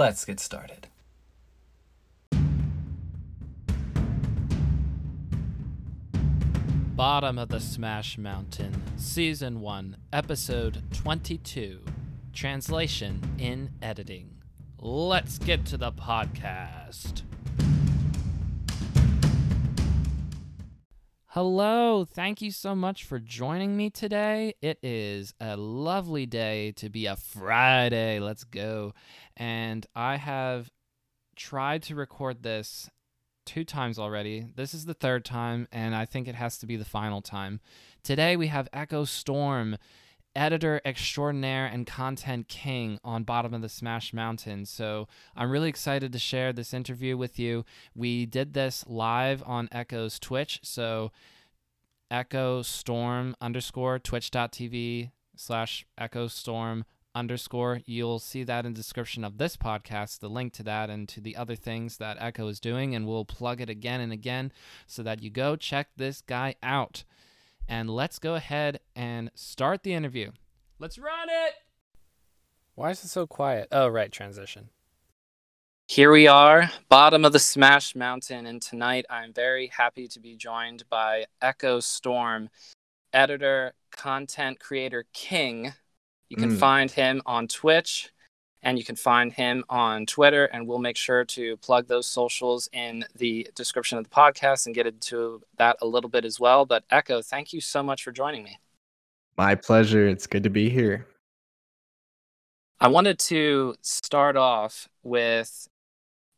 Let's get started. Bottom of the Smash Mountain, Season 1, Episode 22. Translation in Editing. Let's get to the podcast. Hello, thank you so much for joining me today. It is a lovely day to be a Friday. Let's go. And I have tried to record this two times already. This is the third time, and I think it has to be the final time. Today we have Echo Storm, editor extraordinaire and content king on Bottom of the Smash Mountain. So I'm really excited to share this interview with you. We did this live on Echo's Twitch. So Echo Storm underscore twitch.tv slash Echo Storm underscore. You'll see that in description of this podcast, the link to that and to the other things that Echo is doing, and we'll plug it again and again so that you go check this guy out. And let's go ahead and start the interview. Let's run it. Why is it so quiet? Oh, right, transition. Here we are, bottom of the Smash Mountain, and tonight I'm very happy to be joined by Echo Storm, editor, content creator king. You can Mm. find him on Twitch and you can find him on Twitter, and we'll make sure to plug those socials in the description of the podcast and get into that a little bit as well. But Echo, thank you so much for joining me. My pleasure. It's good to be here. I wanted to start off with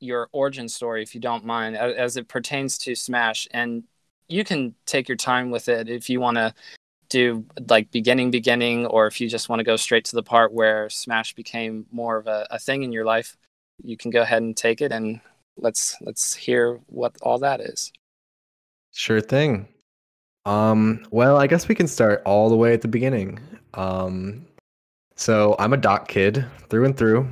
your origin story, if you don't mind, as it pertains to Smash. And you can take your time with it if you want to do like beginning, beginning, or if you just want to go straight to the part where Smash became more of a, a thing in your life. You can go ahead and take it, and let's let's hear what all that is. Sure thing. Um, well, I guess we can start all the way at the beginning. Um, so I'm a doc kid through and through.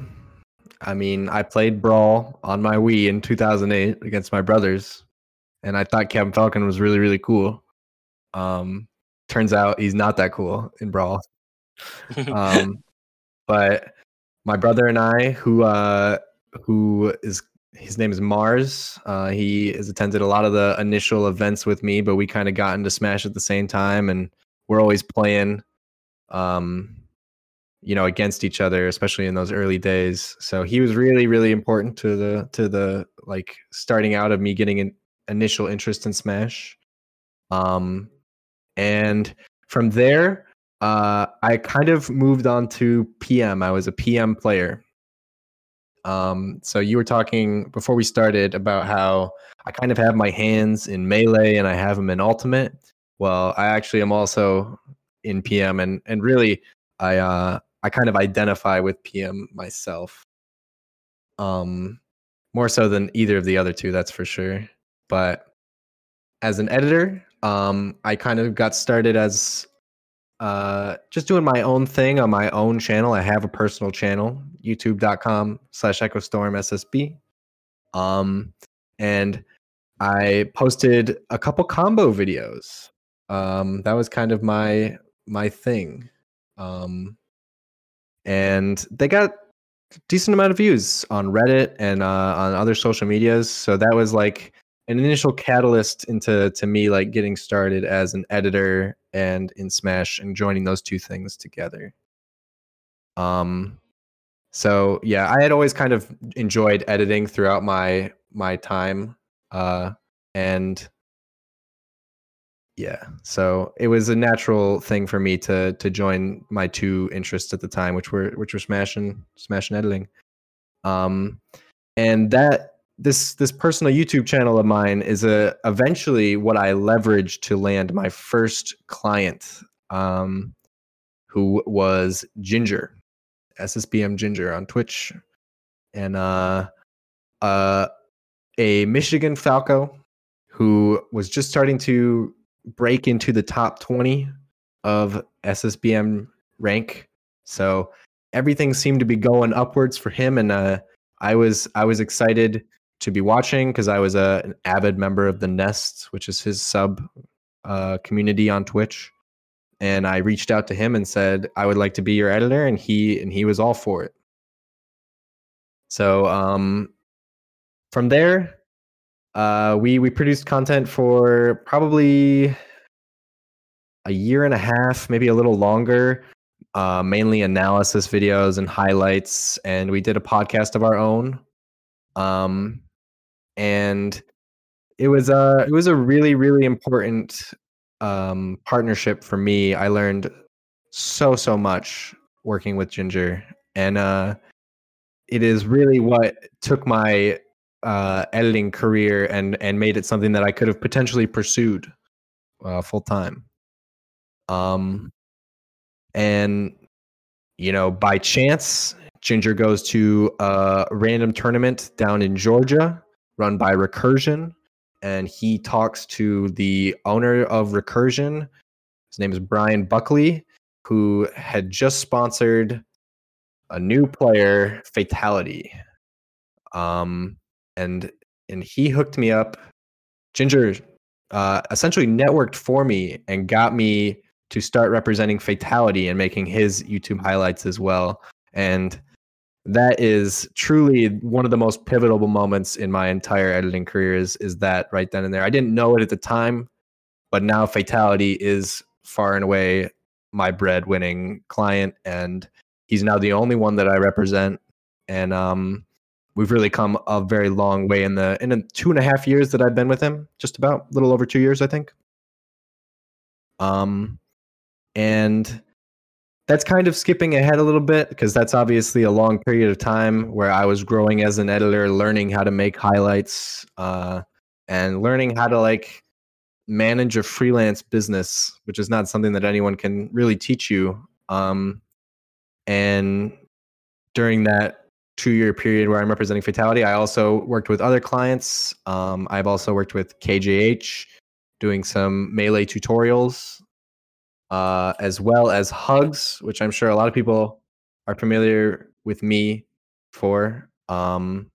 I mean, I played Brawl on my Wii in 2008 against my brothers, and I thought Captain Falcon was really, really cool. Um, turns out he's not that cool in Brawl. um, but my brother and I, who uh, who is his name is Mars. Uh, he has attended a lot of the initial events with me, but we kind of got into Smash at the same time, and we're always playing, um, you know, against each other, especially in those early days. So he was really, really important to the to the like starting out of me getting an initial interest in Smash. Um, and from there, uh, I kind of moved on to PM. I was a PM player. Um, so you were talking before we started about how I kind of have my hands in melee and I have them in ultimate. Well, I actually am also in PM and and really I uh I kind of identify with PM myself. Um more so than either of the other two, that's for sure. But as an editor, um I kind of got started as uh just doing my own thing on my own channel. I have a personal channel youtube.com slash echostorm ssb um and i posted a couple combo videos. Um that was kind of my my thing. Um and they got decent amount of views on reddit and uh on other social medias. So that was like an initial catalyst into to me like getting started as an editor and in Smash and joining those two things together. Um so yeah, I had always kind of enjoyed editing throughout my my time uh and yeah, so it was a natural thing for me to to join my two interests at the time which were which were Smash and Smash and editing. Um and that this this personal YouTube channel of mine is a eventually what I leveraged to land my first client, um, who was Ginger, SSBM Ginger on Twitch, and uh, uh, a Michigan Falco who was just starting to break into the top twenty of SSBM rank. So everything seemed to be going upwards for him, and uh, I was I was excited to be watching because I was a, an avid member of the Nest, which is his sub uh, community on Twitch. And I reached out to him and said I would like to be your editor, and he and he was all for it. So um, from there, uh, we we produced content for probably a year and a half, maybe a little longer. Uh, mainly analysis videos and highlights, and we did a podcast of our own. Um, and it was a it was a really really important um, partnership for me. I learned so so much working with Ginger, and uh, it is really what took my uh, editing career and and made it something that I could have potentially pursued uh, full time. Um, and you know, by chance, Ginger goes to a random tournament down in Georgia, run by Recursion, and he talks to the owner of Recursion. His name is Brian Buckley, who had just sponsored a new player, Fatality. Um, and and he hooked me up. Ginger uh, essentially networked for me and got me to start representing Fatality and making his YouTube highlights as well. And that is truly one of the most pivotal moments in my entire editing career is is that right then and there. I didn't know it at the time, but now Fatality is far and away my breadwinning client and he's now the only one that I represent. And um we've really come a very long way in the in the two and a half years that I've been with him, just about a little over two years, I think. Um and that's kind of skipping ahead a little bit because that's obviously a long period of time where I was growing as an editor, learning how to make highlights, uh, and learning how to like manage a freelance business, which is not something that anyone can really teach you. Um, and during that two year period where I'm representing Fatality, I also worked with other clients. Um, I've also worked with KJH doing some melee tutorials uh, as well as Hugs, which I'm sure a lot of people are familiar with me for, um,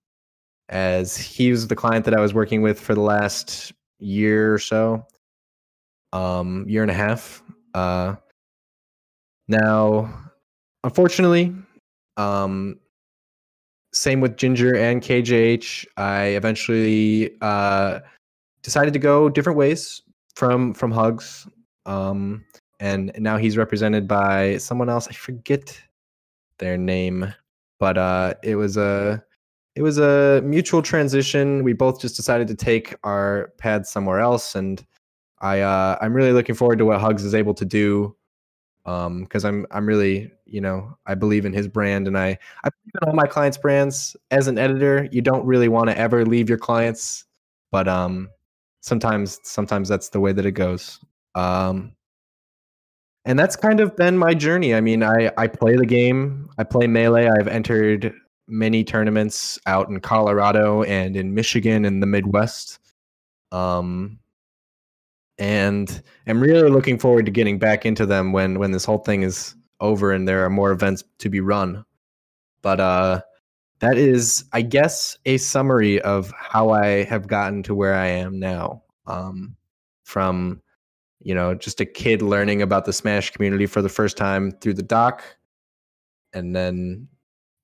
as he was the client that I was working with for the last year or so, um, year and a half. Uh, now, unfortunately, um, same with Ginger and KJH. I eventually uh, decided to go different ways from from Hugs. Um, and now he's represented by someone else. I forget their name, but uh, it was a it was a mutual transition. We both just decided to take our paths somewhere else, and I uh, I'm really looking forward to what Hugs is able to do. Um, because I'm I'm really you know I believe in his brand, and I I believe in all my clients' brands. As an editor, you don't really want to ever leave your clients, but um, sometimes sometimes that's the way that it goes. Um, and that's kind of been my journey. I mean, I I play the game. I play melee. I've entered many tournaments out in Colorado and in Michigan in the Midwest. Um, and I'm really looking forward to getting back into them when when this whole thing is over and there are more events to be run. But uh, that is, I guess, a summary of how I have gotten to where I am now. Um, from you know, just a kid learning about the Smash community for the first time through the doc, and then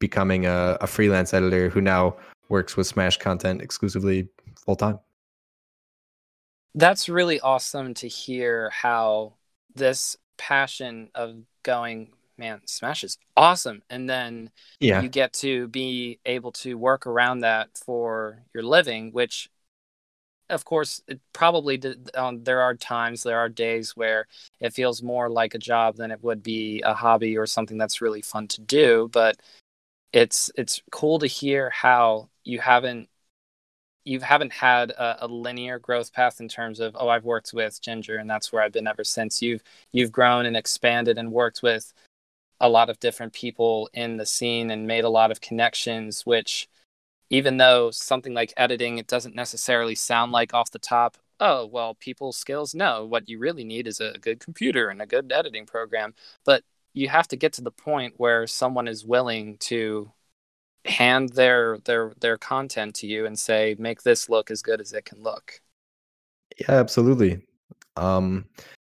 becoming a, a freelance editor who now works with Smash content exclusively full time. That's really awesome to hear how this passion of going, man, Smash is awesome. And then yeah. you get to be able to work around that for your living, which of course, it probably um, there are times, there are days where it feels more like a job than it would be a hobby or something that's really fun to do. But it's it's cool to hear how you haven't you haven't had a, a, linear growth path in terms of oh I've worked with Ginger and that's where I've been ever since. You've you've grown and expanded and worked with a lot of different people in the scene and made a lot of connections, which even though something like editing it doesn't necessarily sound like off the top oh well people's skills no what you really need is a good computer and a good editing program. But you have to get to the point where someone is willing to hand their their their content to you and say make this look as good as it can look. Yeah absolutely. Um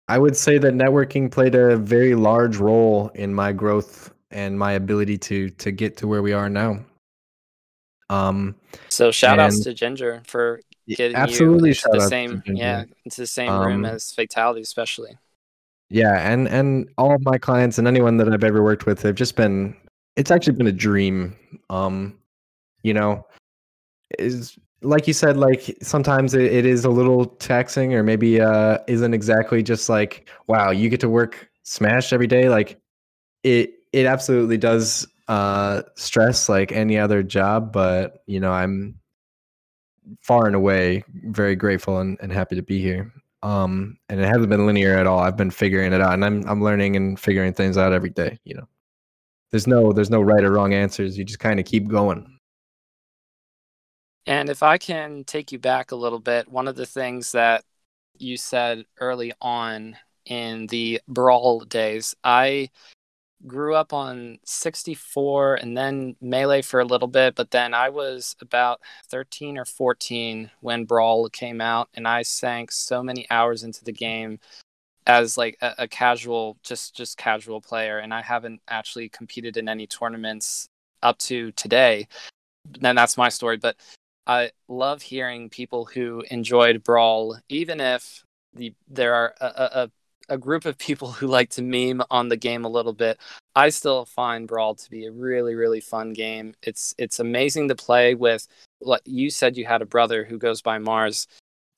i would say that networking played a very large role in my growth and my ability to to get to where we are now Um, so shout outs to Ginger for getting absolutely you into the same yeah into the same room Um, as Fatality, especially. Yeah, and and all of my clients and anyone that I've ever worked with, they've just been. It's actually been a dream. Um, you know, is like you said, like sometimes it, it is a little taxing, or maybe uh isn't exactly just like wow, you get to work Smash every day. Like it, it absolutely does uh stress like any other job, but you know, I'm far and away very grateful and, and happy to be here. Um and it hasn't been linear at all. I've been figuring it out and i'm i'm learning and figuring things out every day you know. There's no there's no right or wrong answers. You just kind of keep going. And if I can take you back a little bit, one of the things that you said early on in the Brawl days, I grew up on 64 and then Melee for a little bit, but then I was about 13 or 14 when Brawl came out, and I sank so many hours into the game as like a, a casual just just casual player and i haven't actually competed in any tournaments up to today. And that's my story but I love hearing people who enjoyed Brawl, even if the there are a, a, a group of people who like to meme on the game a little bit. I still find Brawl to be a really, really fun game. It's it's amazing to play with. Like you said, you had a brother who goes by Mars.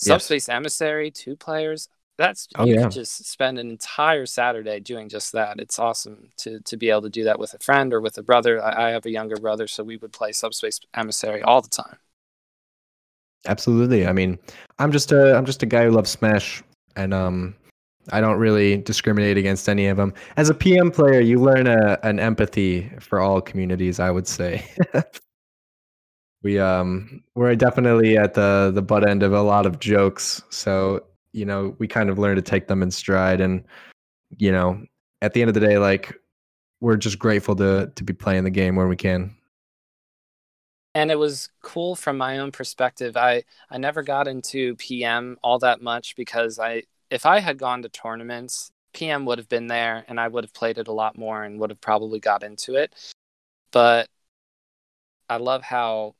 Yes. Subspace Emissary, two players. That's Oh, you yeah. could just spend an entire Saturday doing just that. It's awesome to to be able to do that with a friend or with a brother. I, I have a younger brother, so we would play Subspace Emissary all the time. absolutely i mean i'm just a i'm just a guy who loves smash and um i don't really discriminate against any of them as a pm player you learn a, an empathy for all communities i would say. We um we're definitely at the the butt end of a lot of jokes so you know we kind of learn to take them in stride and you know at the end of the day like we're just grateful to to be playing the game where we can. And it was cool from my own perspective. I i never got into pm all that much because i if i had gone to tournaments pm would have been there and i would have played it a lot more and would have probably got into it but i love how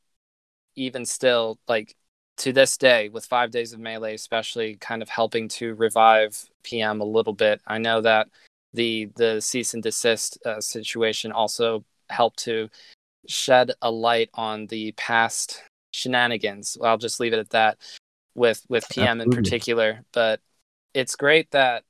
even still like to this day with five days of melee especially kind of helping to revive pm a little bit i know that the the cease and desist uh, situation also helped to shed a light on the past shenanigans. I'll just leave it at that with with PM in particular. But it's great that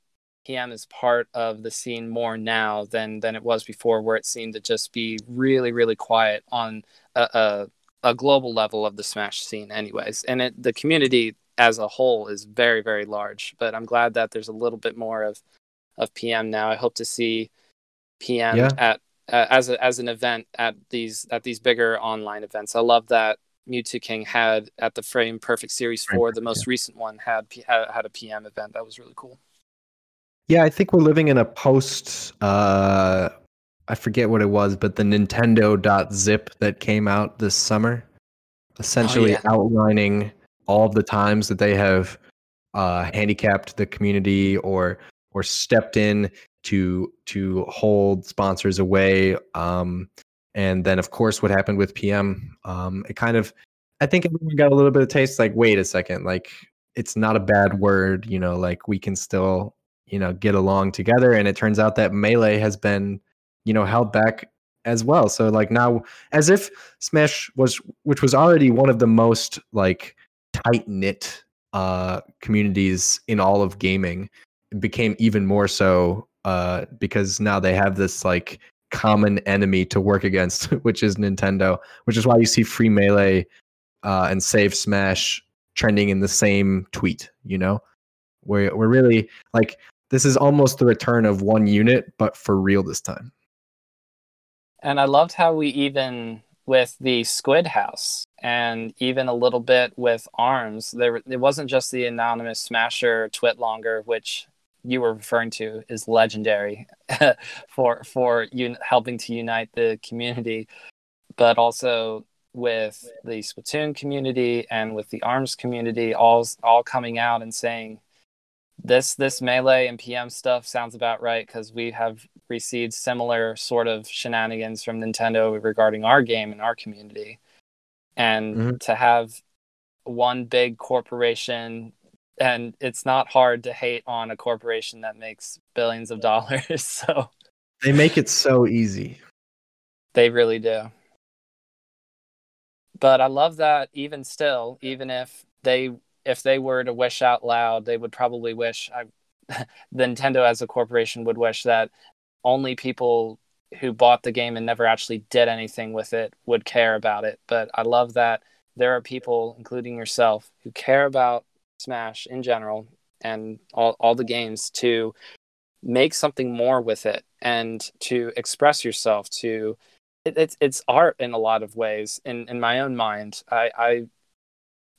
PM is part of the scene more now than than it was before, where it seemed to just be really really quiet on a a, a global level of the Smash scene, anyways. And it the community as a whole is very very large. But I'm glad that there's a little bit more of of PM now. I hope to see PM Yeah. at uh, as a, as an event at these at these bigger online events. I love that Mewtwo King had at the Frame Perfect Series Four, the most recent one had had a PM event. That was really cool. Yeah, I think we're living in a post uh I forget what it was, but the Nintendo.zip that came out this summer, essentially yeah. outlining all of the times that they have uh handicapped the community or or stepped in to to hold sponsors away. Um and then of course what happened with PM. Um it kind of I think everyone got a little bit of taste like, wait a second, like it's not a bad word, you know, like we can still you know get along together and it turns out that melee has been you know held back as well so like now as if smash was which was already one of the most like tight knit uh communities in all of gaming became even more so uh because now they have this like common enemy to work against which is Nintendo which is why you see free melee uh and save smash trending in the same tweet you know we're, we're really like this is almost the return of one unit, but for real this time. And I loved how we even with the Squid House and even a little bit with Arms, there it wasn't just the anonymous Smasher Twit Longer, which you were referring to is legendary for for un- helping to unite the community, but also with the Splatoon community and with the Arms community, all all coming out and saying this this melee and PM stuff sounds about right because we have received similar sort of shenanigans from Nintendo regarding our game and our community. and Mhm. to have one big corporation and it's not hard to hate on a corporation that makes billions of dollars so. They make it so easy. they really do. But i love that even still even if they if they were to wish out loud they would probably wish I, nintendo as a corporation would wish that only people who bought the game and never actually did anything with it would care about it. But i love that there are people including yourself who care about smash in general and all, all the games to make something more with it and to express yourself to it, it's it's art in a lot of ways in in my own mind i i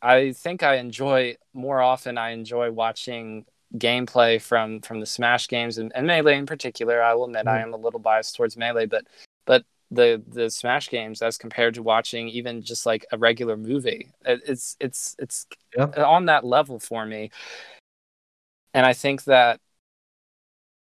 i think i enjoy more often i enjoy watching gameplay from from the smash games and, and melee in particular i will admit i Mhm. am a little biased towards melee but but the the smash games as compared to watching even just like a regular movie. It, it's it's it's Yeah. on that level for me. And i think that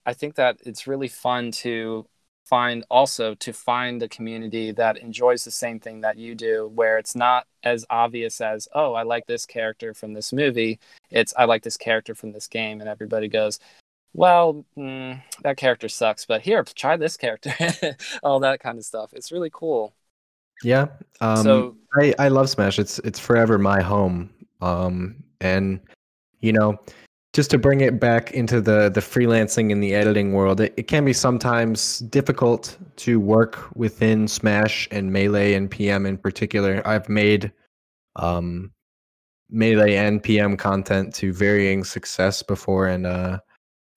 i think that it's really fun to find also to find a community that enjoys the same thing that you do where it's not as obvious as oh i like this character from this movie. It's i like this character from this game and everybody goes well mm, that character sucks but here try this character all that kind of stuff it's really cool Yeah. Um, so I, I love Smash. It's it's forever my home. Um, and you know, just to bring it back into the the freelancing and the editing world, it, it can be sometimes difficult to work within Smash and Melee and PM in particular. I've made um, Melee and PM content to varying success before, and uh,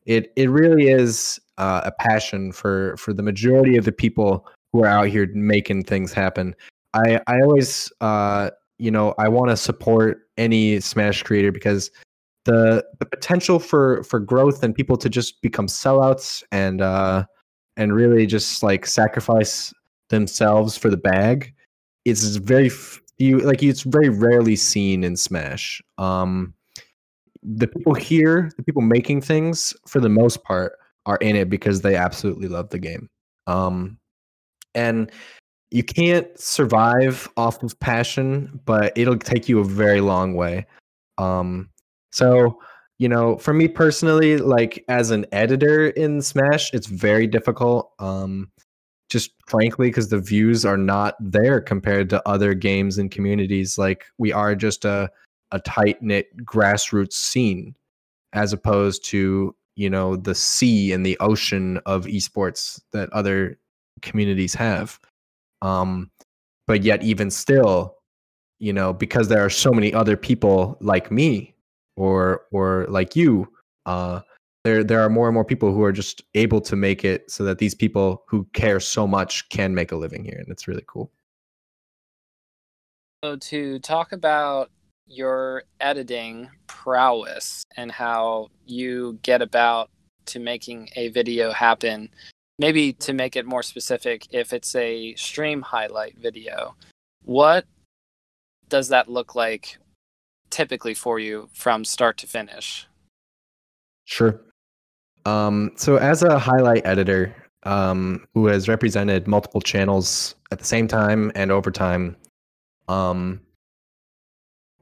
it it really is uh, a passion for for the majority of the people who are out here making things happen. I I always uh you know I want to support any Smash creator because the the potential for for growth and people to just become sellouts and uh and really just like sacrifice themselves for the bag is very few like it's very rarely seen in Smash. Um the people here, the people making things for the most part are in it because they absolutely love the game. Um and you can't survive off of passion, but it'll take you a very long way. Um, so you know, for me personally, like as an editor in Smash, it's very difficult. Um, just frankly, because the views are not there compared to other games and communities. Like we are just a a tight knit grassroots scene, as opposed to you know the sea and the ocean of esports that other communities have. Um but yet even still you know because there are so many other people like me or or like you uh there there are more and more people who are just able to make it so that these people who care so much can make a living here and it's really cool. So to talk about your editing prowess and how you get about to making a video happen, maybe to make it more specific, if it's a stream highlight video, what does that look like typically for you from start to finish? Sure. Um, so as a highlight editor um, who has represented multiple channels at the same time and over time, um,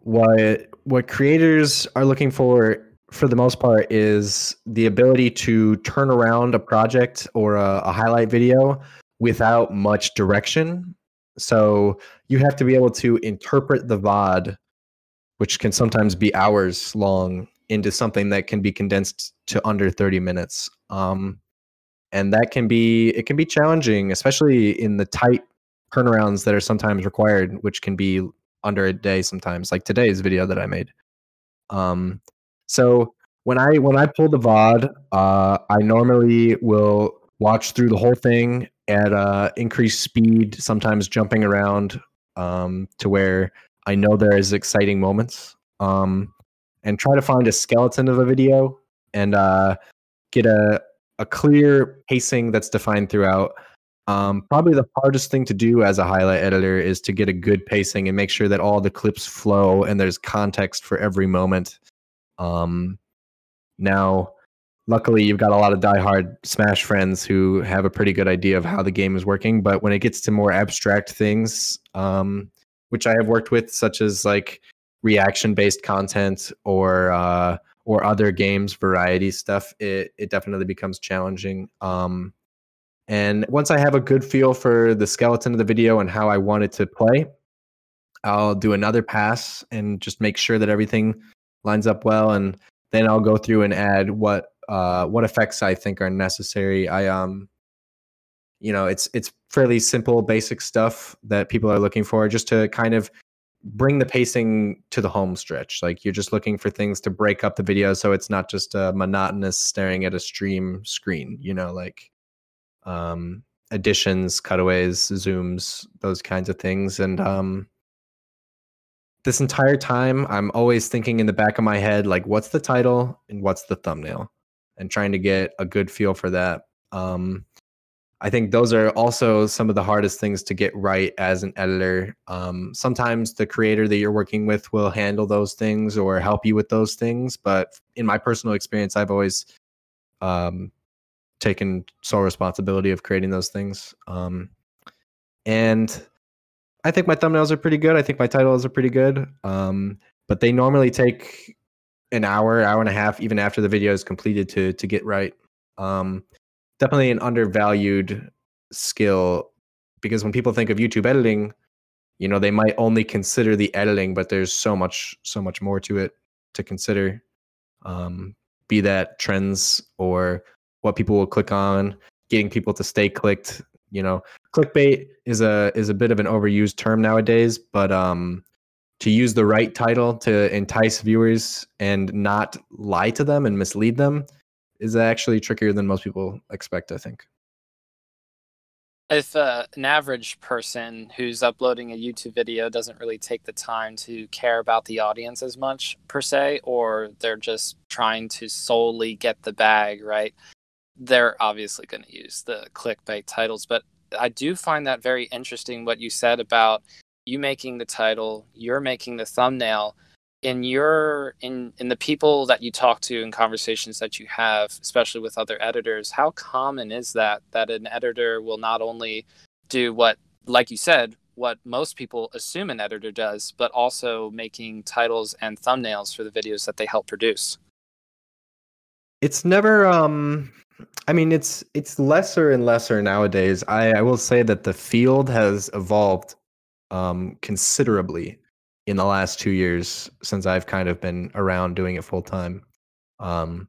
what what creators are looking for for the most part is the ability to turn around a project or a, a highlight video without much direction. So you have to be able to interpret the VOD, which can sometimes be hours long, into something that can be condensed to under 30 minutes. Um, and that can be it can be challenging, especially in the tight turnarounds that are sometimes required, which can be under a day sometimes, like today's video that I made. Um, so when I when I pull the VOD, uh, I normally will watch through the whole thing at uh, increased speed, sometimes jumping around um, to where I know there is exciting moments, um, and try to find a skeleton of a video and uh, get a a clear pacing that's defined throughout. Um, probably the hardest thing to do as a highlight editor is to get a good pacing and make sure that all the clips flow and there's context for every moment. Um, now, luckily, you've got a lot of diehard Smash friends who have a pretty good idea of how the game is working. But when it gets to more abstract things, um, which I have worked with, such as like reaction based content or uh, or other games variety stuff, it it definitely becomes challenging. Um, and once I have a good feel for the skeleton of the video and how I want it to play, I'll do another pass and just make sure that everything lines up well, and then I'll go through and add what uh, what effects I think are necessary. I um, you know, it's it's fairly simple, basic stuff that people are looking for, just to kind of bring the pacing to the home stretch. Like you're just looking for things to break up the video, so it's not just a monotonous staring at a stream screen. You know, like um, additions, cutaways, zooms, those kinds of things, and um, this entire time i'm always thinking in the back of my head like what's the title and what's the thumbnail? And trying to get a good feel for that. Um, i think those are also some of the hardest things to get right as an editor. Um, sometimes the creator that you're working with will handle those things or help you with those things but in my personal experience i've always um, taken sole responsibility of creating those things um, and I think my thumbnails are pretty good. I think my titles are pretty good. Um, but they normally take an hour, hour and a half, even after the video is completed to to get right. Um, definitely an undervalued skill because when people think of YouTube editing, you know, they might only consider the editing, but there's so much, so much more to it to consider. Um, be that trends or what people will click on, getting people to stay clicked, you know. Clickbait is a is a bit of an overused term nowadays but um to use the right title to entice viewers and not lie to them and mislead them is actually trickier than most people expect i think. If uh, an average person who's uploading a youtube video doesn't really take the time to care about the audience as much per se or they're just trying to solely get the bag right they're obviously going to use the clickbait titles. But I do find that very interesting what you said about you making the title, you're making the thumbnail. In your in in the people that you talk to in conversations that you have, especially with other editors, how common is that that an editor will not only do what, like you said, what most people assume an editor does, but also making titles and thumbnails for the videos that they help produce? It's never um I mean, it's it's lesser and lesser nowadays. I, I will say that the field has evolved um, considerably in the last two years since I've kind of been around doing it full time. Um,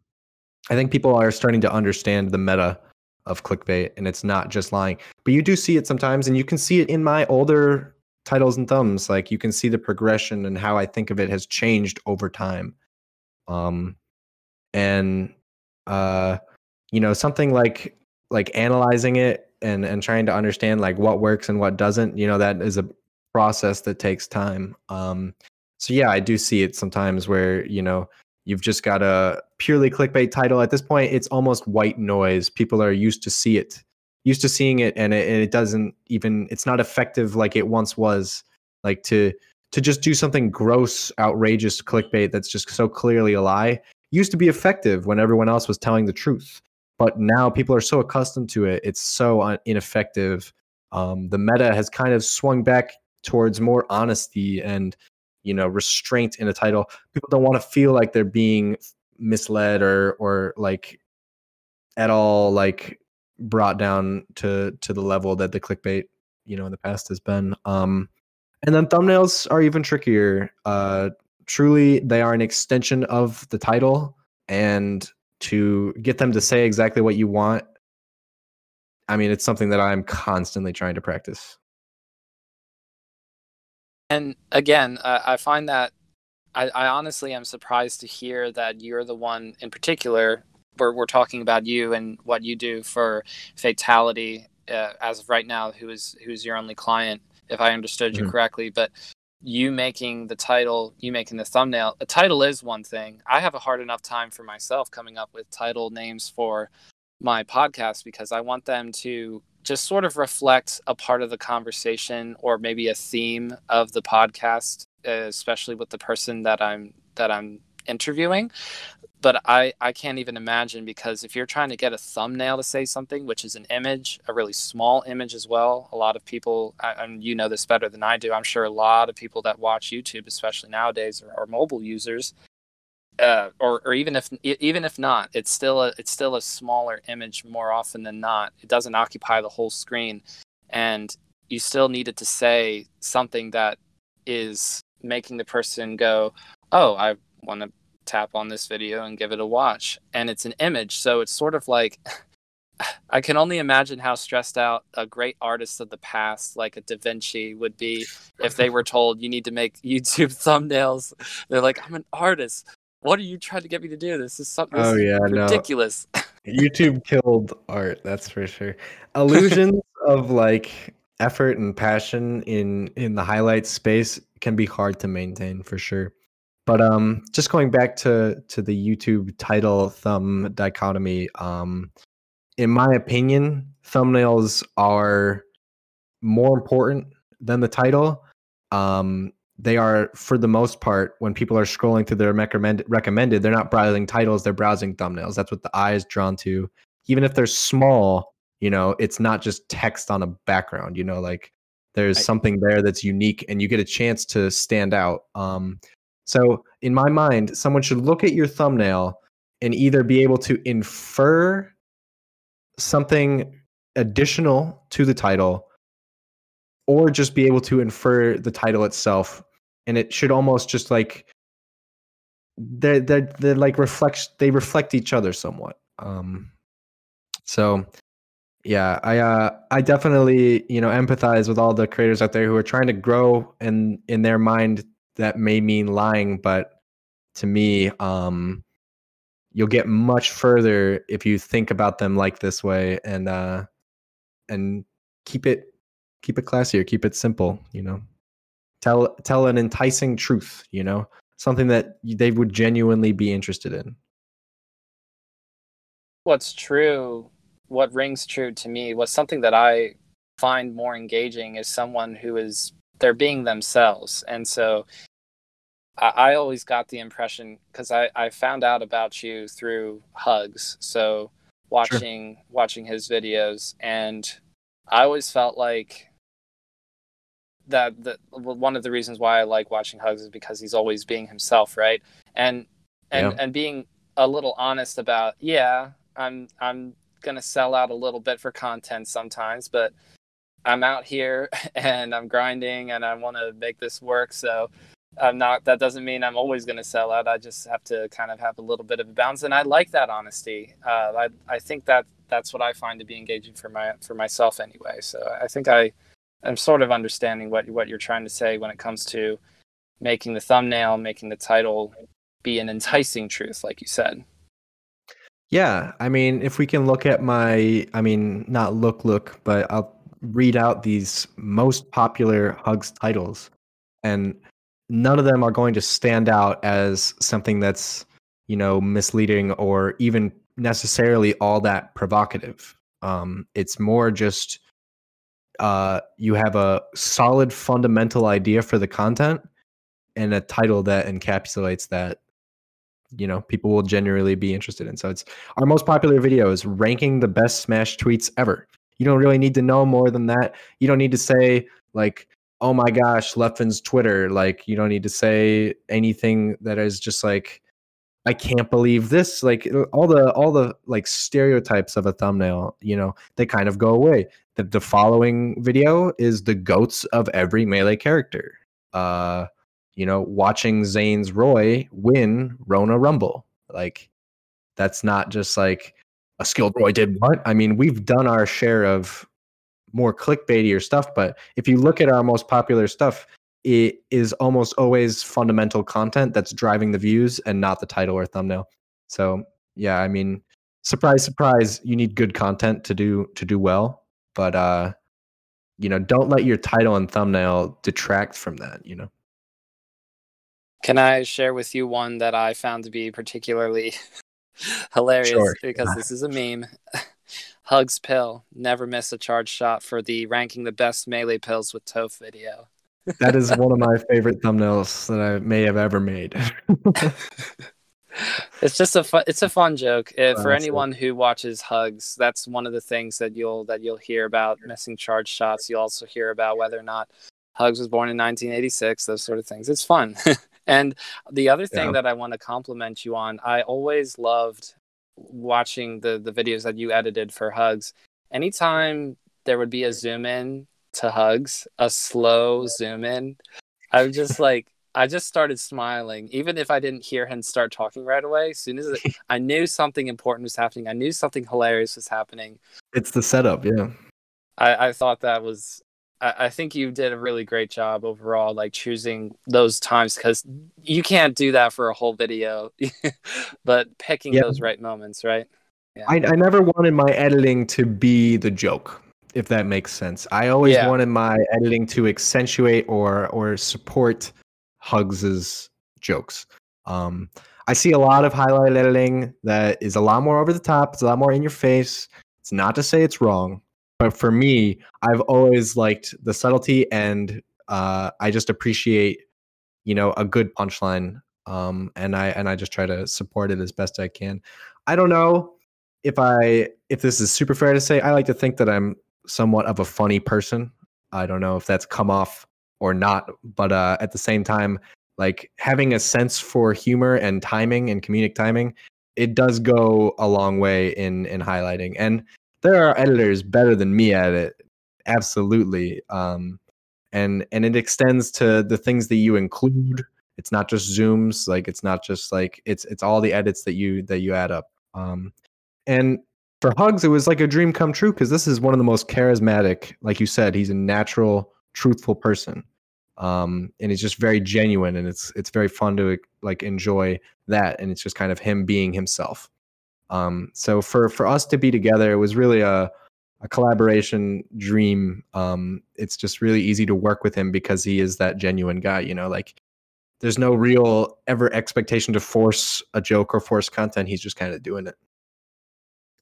I think people are starting to understand the meta of clickbait, and it's not just lying. But you do see it sometimes, and you can see it in my older titles and thumbs. Like you can see the progression and how I think of it has changed over time. Um, and uh, you know something like like analyzing it and and trying to understand like what works and what doesn't you know that is a process that takes time um so yeah i do see it sometimes where you know you've just got a purely clickbait title at this point it's almost white noise people are used to see it used to seeing it and it, and it doesn't even it's not effective like it once was like to to just do something gross outrageous clickbait that's just so clearly a lie used to be effective when everyone else was telling the truth but now people are so accustomed to it it's so ineffective. Um, the meta has kind of swung back towards more honesty and you know restraint in a title. People don't want to feel like they're being misled or or like at all like brought down to to the level that the clickbait you know in the past has been. Um and then thumbnails are even trickier. Uh truly they are an extension of the title and to get them to say exactly what you want i mean it's something that i'm constantly trying to practice and again uh, i find that I, I, honestly am surprised to hear that you're the one in particular we're, we're talking about you and what you do for fatality uh, as of right now who is who's your only client if i understood you mm-hmm. correctly but you making the title, you making the thumbnail. A title is one thing. I have a hard enough time for myself coming up with title names for my podcast because I want them to just sort of reflect a part of the conversation or maybe a theme of the podcast, especially with the person that I'm that I'm interviewing but I, I can't even imagine because if you're trying to get a thumbnail to say something, which is an image, a really small image as well, a lot of people, and you know this better than I do, I'm sure a lot of people that watch YouTube, especially nowadays, are, are mobile users, uh, or, or even if even if not, it's still a it's still a smaller image more often than not. It doesn't occupy the whole screen, and you still needed to say something that is making the person go, "Oh, I want to tap on this video and give it a watch. And it's an image, so it's sort of like I can only imagine how stressed out a great artist of the past, like a Da Vinci, would be if they were told you need to make YouTube thumbnails. They're like, I'm an artist. What are you trying to get me to do? This is something oh, yeah, ridiculous. No. YouTube killed art, that's for sure. Illusions of like effort and passion in in the highlight space can be hard to maintain for sure. But um, just going back to to the YouTube title thumb dichotomy, um, in my opinion, thumbnails are more important than the title. Um, they are, for the most part, when people are scrolling through their recommended, recommended, they're not browsing titles, they're browsing thumbnails. That's what the eye is drawn to. Even if they're small, you know, it's not just text on a background. You know, like there's something there that's unique, and you get a chance to stand out. Um, so, in my mind, someone should look at your thumbnail and either be able to infer something additional to the title or just be able to infer the title itself. And it should almost just like they they they like reflect they reflect each other somewhat. Um so yeah i uh i definitely you know empathize with all the creators out there who are trying to grow and in their mind that may mean lying, but to me, um, you'll get much further if you think about them like this way and uh, and keep it keep it classier, keep it simple. You know, tell tell an enticing truth. You know, something that they would genuinely be interested in. What's true, what rings true to me, was something that I find more engaging is someone who is they're being themselves and so I, I always got the impression because I, I found out about you through hugs. So watching sure. watching his videos and I always felt like that that one of the reasons why I like watching Hugs is because he's always being himself, right? And and yeah. and being a little honest about, yeah, I'm I'm gonna sell out a little bit for content sometimes, but I'm out here and I'm grinding and I want to make this work. So I'm not. That doesn't mean I'm always going to sell out. I just have to kind of have a little bit of a balance, and I like that honesty. Uh, I I think that that's what I find to be engaging for my for myself anyway. So I think I am sort of understanding what what you're trying to say when it comes to making the thumbnail, making the title be an enticing truth, like you said. Yeah, I mean, if we can look at my, I mean, not look look, but I'll read out these most popular Hugs titles, and none of them are going to stand out as something that's you know misleading or even necessarily all that provocative. Um, it's more just uh, you have a solid fundamental idea for the content and a title that encapsulates that you know people will genuinely be interested in. So it's our most popular video is ranking the best smash tweets ever you don't really need to know more than that you don't need to say like oh my gosh, Leffen's Twitter. Like, you don't need to say anything that is just like, I can't believe this. Like all the all the like stereotypes of a thumbnail, you know, they kind of go away. The, the following video is the goats of every melee character. Uh, you know, watching Zain's Roy win Rona Rumble. Like, that's not just like a skilled Roy did what? I mean, we've done our share of more clickbaitier stuff. But if you look at our most popular stuff, it is almost always fundamental content that's driving the views and not the title or thumbnail. So yeah, I mean, surprise, surprise, you need good content to do to do well. But uh, you know, don't let your title and thumbnail detract from that. You know. Can I share with you one that I found to be particularly hilarious sure. because this is a meme. Hugs pill. Never miss a charge shot for the ranking the best melee pills with Toph video. that is one of my favorite thumbnails that I may have ever made. it's just a fun it's a fun joke uh, for Classic. anyone who watches hugs that's one of the things that you'll that you'll hear about missing charge shots you'll also hear about whether or not hugs was born in 1986 those sort of things it's fun and the other thing Yeah. that i want to compliment you on i always loved watching the the videos that you edited for hugs anytime there would be a zoom in to hugs a slow zoom in i was just like I just started smiling, even if I didn't hear him start talking right away. As soon as it, I knew something important was happening, I knew something hilarious was happening. It's the setup, yeah. I, I thought that was, I, think you did a really great job overall, like choosing those times because you can't do that for a whole video, but picking Yeah. those right moments, right? I, I never wanted my editing to be the joke, if that makes sense. I always Yeah. wanted my editing to accentuate or or support Hugs's jokes. Um, I see a lot of highlight editing that is a lot more over the top. It's a lot more in your face. It's not to say it's wrong, but for me, I've always liked the subtlety, and uh, I just appreciate, you know, a good punchline. Um, and I and I just try to support it as best I can. I don't know if I if this is super fair to say. I like to think that I'm somewhat of a funny person. I don't know if that's come off or not, but uh, at the same time, like having a sense for humor and timing and comedic timing, it does go a long way in in highlighting. And there are editors better than me at it, absolutely. Um, and and it extends to the things that you include. It's not just zooms, like it's not just like it's it's all the edits that you that you add up. Um, and for Hugs, it was like a dream come true because this is one of the most charismatic, like you said, he's a natural, truthful person. Um, and it's just very genuine and it's it's very fun to like enjoy that. And it's just kind of him being himself. Um, so for for us to be together, it was really a a collaboration dream. Um, it's just really easy to work with him because he is that genuine guy, you know, like there's no real ever expectation to force a joke or force content. He's just kind of doing it.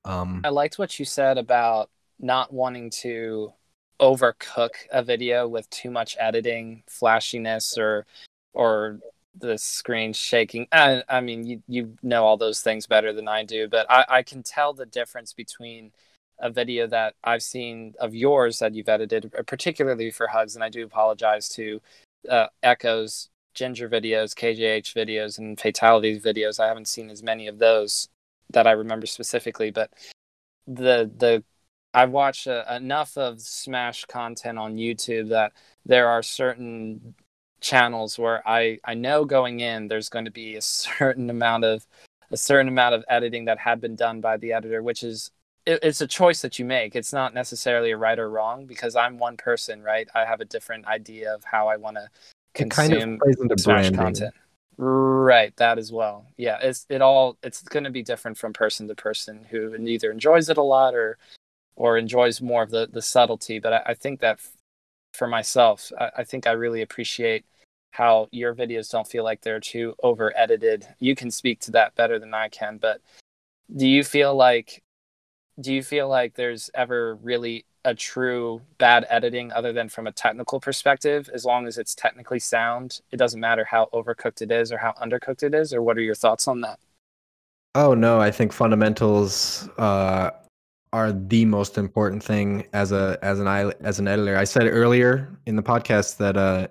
Um, I liked what you said about not wanting to overcook a video with too much editing, flashiness, or or the screen shaking. I, I mean, you you know all those things better than I do, but I, I can tell the difference between a video that I've seen of yours that you've edited, particularly for Hugs, and I do apologize to uh, Echoes, Ginger videos, KJH videos, and Fatalities videos. I haven't seen as many of those that I remember specifically, but the the I've watched uh, enough of Smash content on YouTube that there are certain channels where I I know going in there's going to be a certain amount of a certain amount of editing that had been done by the editor, which is it, it's a choice that you make. It's not necessarily a right or wrong because I'm one person, right? I have a different idea of how I want to it kind consume of plays into Smash branding. content. Right, that as well. Yeah, it's it all it's going to be different from person to person who either enjoys it a lot or or enjoys more of the the subtlety. But I, I think that f- for myself, I, I think I really appreciate how your videos don't feel like they're too over edited. You can speak to that better than I can, but do you feel like do you feel like there's ever really a true bad editing other than from a technical perspective as long as it's technically sound it doesn't matter how overcooked it is or how undercooked it is or what are your thoughts on that Oh no, I think fundamentals uh, are the most important thing as a as an as an editor. I said earlier in the podcast that uh,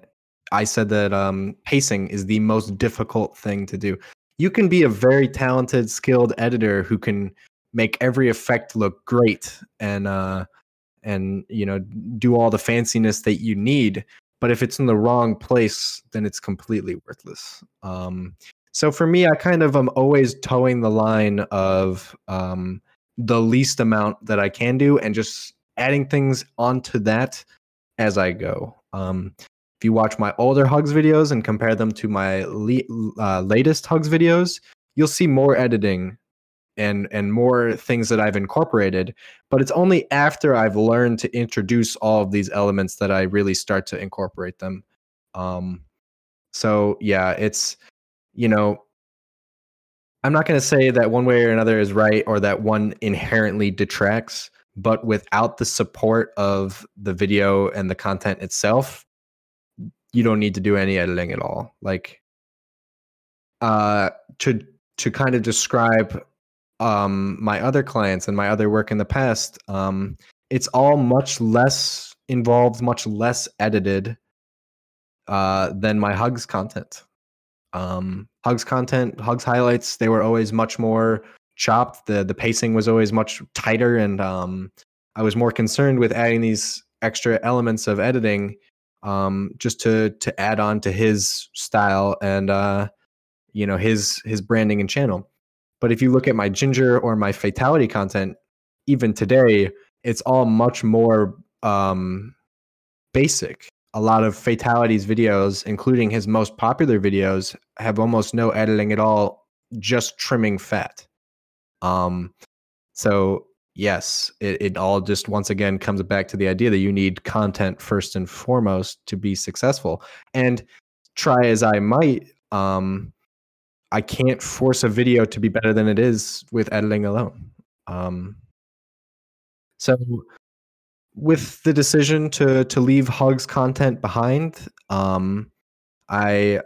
I said that um, pacing is the most difficult thing to do. You can be a very talented, skilled editor who can make every effect look great and uh, and you know do all the fanciness that you need. But if it's in the wrong place, then it's completely worthless. Um, so for me, I kind of am always towing the line of um, the least amount that I can do and just adding things onto that as I go. Um, if you watch my older Hugs videos and compare them to my le- uh, latest Hugs videos, you'll see more editing and and more things that I've incorporated. But it's only after I've learned to introduce all of these elements that I really start to incorporate them. Um, so yeah, it's you know, I'm not going to say that one way or another is right or that one inherently detracts, but without the support of the video and the content itself, you don't need to do any editing at all. Like, uh, to to kind of describe um, my other clients and my other work in the past, um, it's all much less involved, much less edited uh, than my hugs content. Um, hugs content, hugs highlights, they were always much more chopped. The the pacing was always much tighter, and um, I was more concerned with adding these extra elements of editing um, just to to add on to his style and uh, you know his his branding and channel. But if you look at my ginger or my fatality content, even today, it's all much more um, basic. A lot of fatalities videos, including his most popular videos, have almost no editing at all, just trimming fat. Um, so yes, it, it all just once again comes back to the idea that you need content first and foremost to be successful. And try as I might, um, I can't force a video to be better than it is with editing alone. Um, so with the decision to to leave hugs content behind, um, I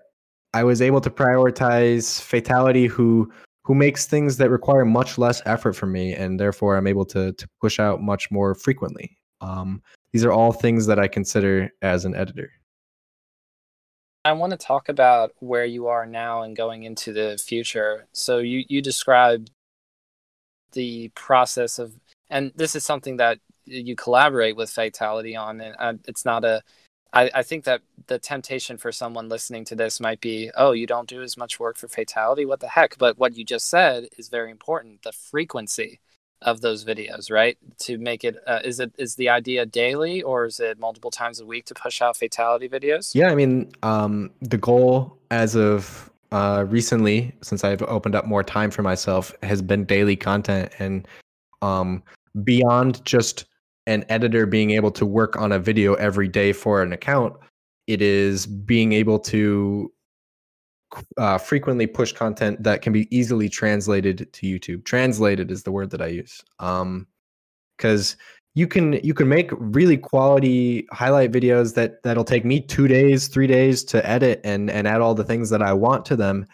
I was able to prioritize fatality who who makes things that require much less effort from me and therefore I'm able to to push out much more frequently. Um, these are all things that I consider as an editor. I want to talk about where you are now and going into the future. So you you described the process of, and this is something that you collaborate with Fatality on, and uh, it's not a. I, I think that the temptation for someone listening to this might be, oh, you don't do as much work for Fatality. What the heck? But what you just said is very important. The frequency of those videos, right? To make it uh, is it is the idea daily or is it multiple times a week to push out fatality videos? Yeah, I mean, um, the goal as of uh, recently, since I've opened up more time for myself, has been daily content and um, beyond just an editor being able to work on a video every day for an account. It is being able to uh, frequently push content that can be easily translated to YouTube. Translated is the word that I use. Um, because you can you can make really quality highlight videos that that'll take me two days, three days to edit and and add all the things that I want to them.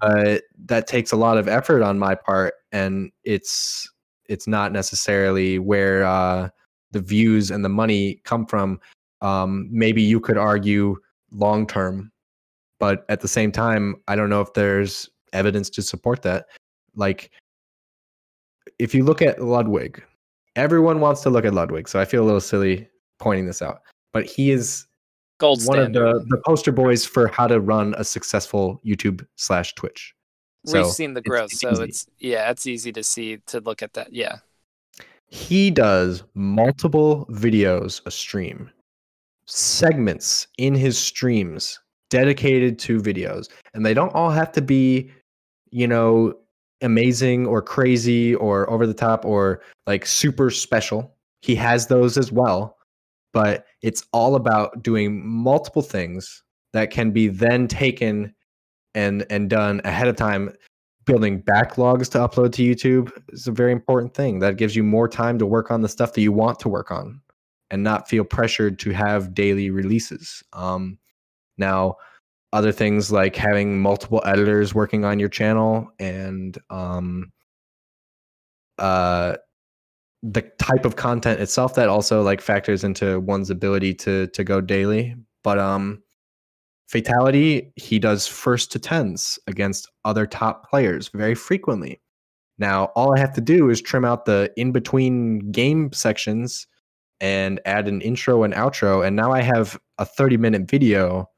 But that takes a lot of effort on my part, and it's it's not necessarily where uh, the views and the money come from. Um, maybe you could argue long term but at the same time, I don't know if there's evidence to support that. Like, if you look at Ludwig, everyone wants to look at Ludwig, so I feel a little silly pointing this out. But he is Gold one standard. of the, the poster boys for how to run a successful YouTube slash Twitch. So We've seen the it's growth, so easy. it's yeah, it's easy to see to look at that. Yeah, he does multiple videos a stream, segments in his streams dedicated to videos. And they don't all have to be, you know, amazing or crazy or over the top or like super special. He has those as well. But it's all about doing multiple things that can be then taken and and done ahead of time building backlogs to upload to YouTube is a very important thing. That gives you more time to work on the stuff that you want to work on and not feel pressured to have daily releases. Um, now, other things like having multiple editors working on your channel and um, uh, the type of content itself that also like factors into one's ability to to go daily. But um, fatality, he does first to tens against other top players very frequently. Now, all I have to do is trim out the in between game sections and add an intro and outro, and now I have a 30 minute video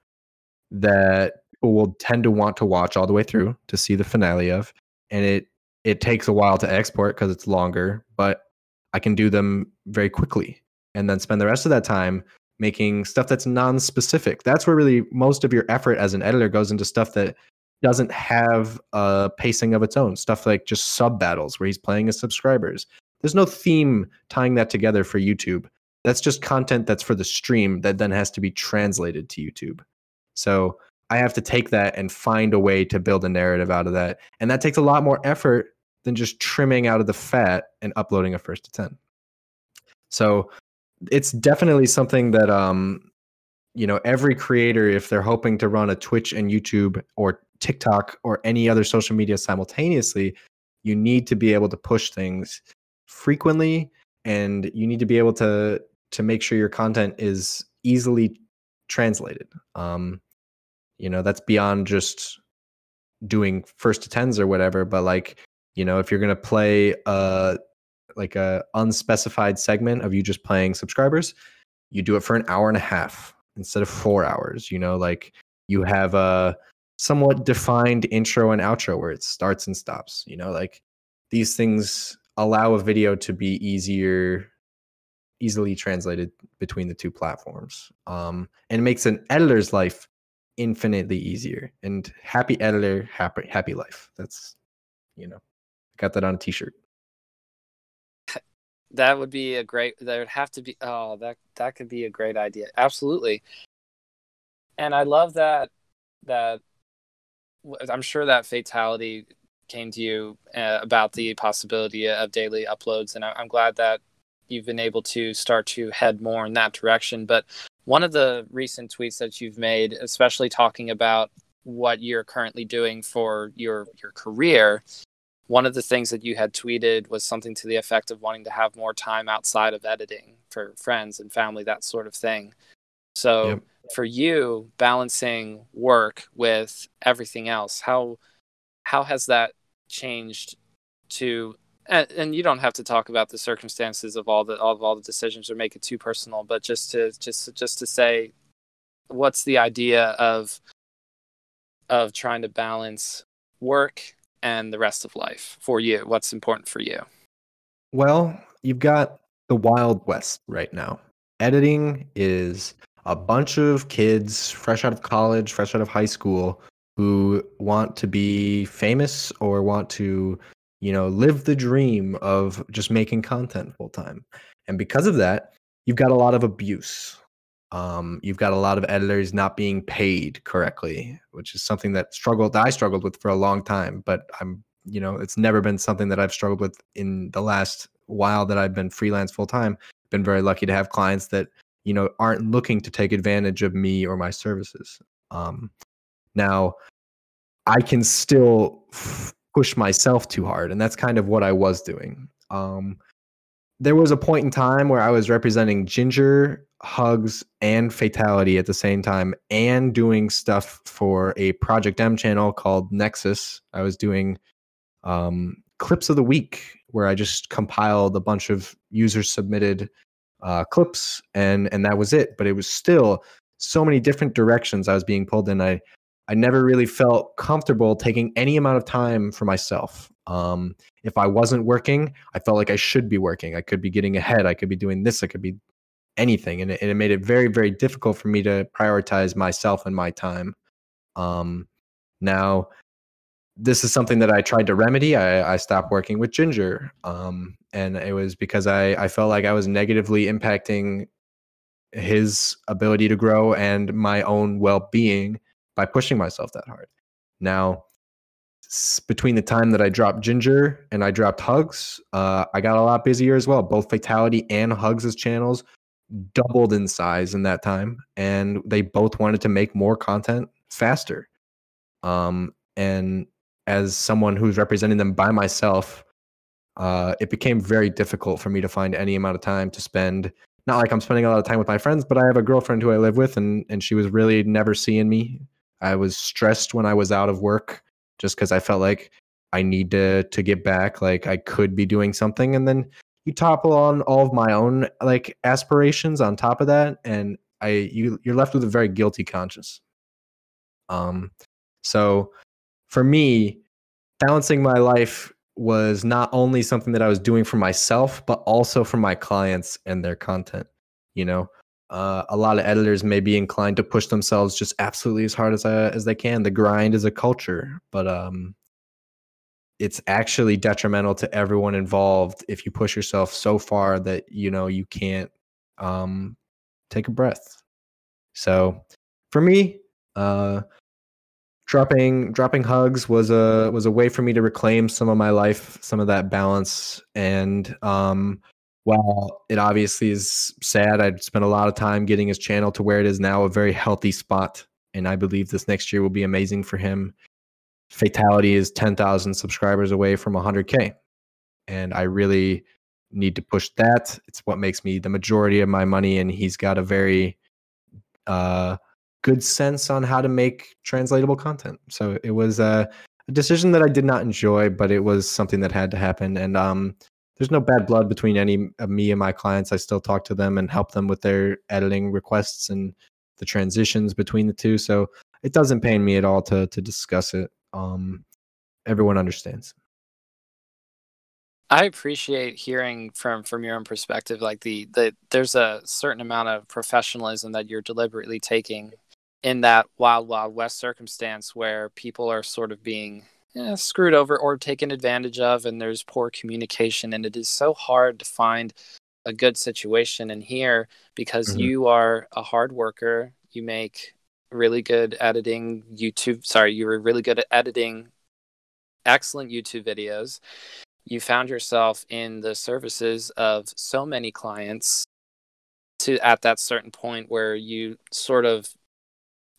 that people will tend to want to watch all the way through to see the finale of. And it it takes a while to export because it's longer, but I can do them very quickly and then spend the rest of that time making stuff that's non-specific. That's where really most of your effort as an editor goes into stuff that doesn't have a pacing of its own. Stuff like just sub battles where he's playing his subscribers. There's no theme tying that together for YouTube. That's just content that's for the stream that then has to be translated to YouTube. So I have to take that and find a way to build a narrative out of that. And that takes a lot more effort than just trimming out of the fat and uploading a first to 10. So it's definitely something that um you know every creator if they're hoping to run a twitch and youtube or tiktok or any other social media simultaneously you need to be able to push things frequently and you need to be able to to make sure your content is easily translated. Um you know that's beyond just doing first to tens or whatever but like you know if you're going to play uh like a unspecified segment of you just playing subscribers you do it for an hour and a half instead of four hours you know like you have a somewhat defined intro and outro where it starts and stops you know like these things allow a video to be easier easily translated between the two platforms um, and it makes an editor's life infinitely easier and happy editor happy happy life. That's you know got that on a t-shirt that would be a great there would have to be oh that that could be a great idea. Absolutely. And i love that that i'm sure that fatality came to you uh, about the possibility of daily uploads and i'm glad that you've been able to start to head more in that direction. But one of the recent tweets that you've made especially talking about what you're currently doing for your your career one of the things that you had tweeted was something to the effect of wanting to have more time outside of editing for friends and family, that sort of thing. So yep. for you, balancing work with everything else, how how has that changed to and, and you don't have to talk about the circumstances of all the all of all the decisions or make it too personal, but just to just just to say what's the idea of of trying to balance work and the rest of life for you? What's important for you? Well, you've got the Wild West right now. Editing is a bunch of kids fresh out of college, fresh out of high school who want to be famous or want to, you know, live the dream of just making content full time. And because of that, you've got a lot of abuse um, you've got a lot of editors not being paid correctly, which is something that struggled I struggled with for a long time. But I'm, you know, it's never been something that I've struggled with in the last while that I've been freelance full time. Been very lucky to have clients that you know aren't looking to take advantage of me or my services. Um, now, I can still push myself too hard, and that's kind of what I was doing. Um, there was a point in time where I was representing Ginger, Hugs, and Fatality at the same time, and doing stuff for a Project M channel called Nexus. I was doing um, clips of the week where I just compiled a bunch of user submitted uh, clips, and and that was it. But it was still so many different directions I was being pulled in. I I never really felt comfortable taking any amount of time for myself. Um, if I wasn't working, I felt like I should be working. I could be getting ahead. I could be doing this. I could be anything, and it, and it made it very, very difficult for me to prioritize myself and my time. Um, now, this is something that I tried to remedy. I, I stopped working with Ginger, um, and it was because I, I felt like I was negatively impacting his ability to grow and my own well being by pushing myself that hard. Now, between the time that I dropped Ginger and I dropped Hugs, uh, I got a lot busier as well. Both Fatality and Hugs' channels doubled in size in that time, and they both wanted to make more content faster. Um, and as someone who's representing them by myself, uh, it became very difficult for me to find any amount of time to spend. Not like I'm spending a lot of time with my friends, but I have a girlfriend who I live with, and and she was really never seeing me. I was stressed when I was out of work just because I felt like I need to to get back. Like I could be doing something, and then you topple on all of my own like aspirations on top of that, and I you you're left with a very guilty conscience. Um, so for me, balancing my life was not only something that I was doing for myself, but also for my clients and their content. You know, uh, a lot of editors may be inclined to push themselves just absolutely as hard as uh, as they can. The grind is a culture, but um, it's actually detrimental to everyone involved if you push yourself so far that you know you can't um, take a breath. So, for me, uh, dropping dropping hugs was a was a way for me to reclaim some of my life, some of that balance, and um, while it obviously is sad, I'd spent a lot of time getting his channel to where it is now a very healthy spot. And I believe this next year will be amazing for him. Fatality is 10,000 subscribers away from 100K. And I really need to push that. It's what makes me the majority of my money. And he's got a very uh, good sense on how to make translatable content. So it was a, a decision that I did not enjoy, but it was something that had to happen. And um, there's no bad blood between any of me and my clients. I still talk to them and help them with their editing requests and the transitions between the two. So it doesn't pain me at all to to discuss it. Um, everyone understands. I appreciate hearing from from your own perspective, like the the there's a certain amount of professionalism that you're deliberately taking in that wild wild west circumstance where people are sort of being yeah, screwed over or taken advantage of, and there's poor communication, and it is so hard to find a good situation in here because mm-hmm. you are a hard worker. You make really good editing YouTube. Sorry, you were really good at editing excellent YouTube videos. You found yourself in the services of so many clients to at that certain point where you sort of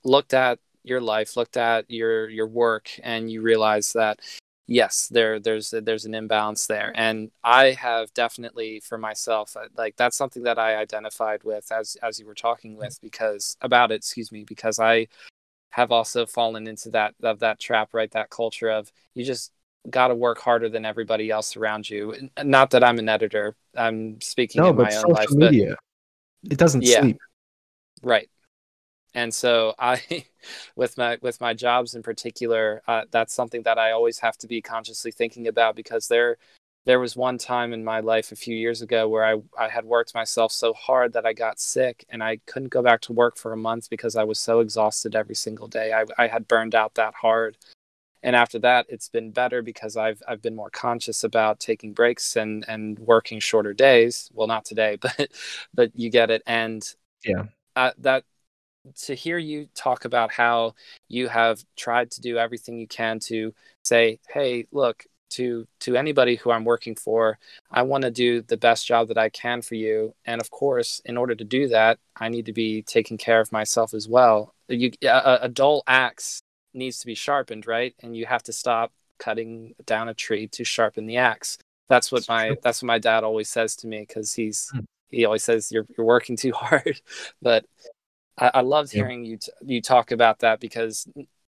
looked at your life, looked at your your work, and you realized that yes, there there's there's an imbalance there, and I have definitely for myself uh, like that's something that I identified with as as you were talking with because about it, excuse me, because I have also fallen into that of that trap, right? That culture of you just got to work harder than everybody else around you. Not that I'm an editor. I'm speaking no, in my own life. Media. But, it doesn't yeah, sleep. Right and so i with my with my jobs in particular uh, that's something that i always have to be consciously thinking about because there there was one time in my life a few years ago where I, I had worked myself so hard that I got sick and I couldn't go back to work for a month because I was so exhausted every single day. I, I had burned out that hard. And after that, it's been better because I've, I've been more conscious about taking breaks and, and working shorter days. Well, not today, but, but you get it. And yeah, uh, that to hear you talk about how you have tried to do everything you can to say, hey, look, to to anybody who I'm working for, I want to do the best job that I can for you. And of course, in order to do that, I need to be taking care of myself as well. You, a, a dull axe needs to be sharpened, right? And you have to stop cutting down a tree to sharpen the axe. That's what my that's what my dad always says to me because he's hmm. he always says you're you're working too hard. but I, I loved hearing you t- you talk about that because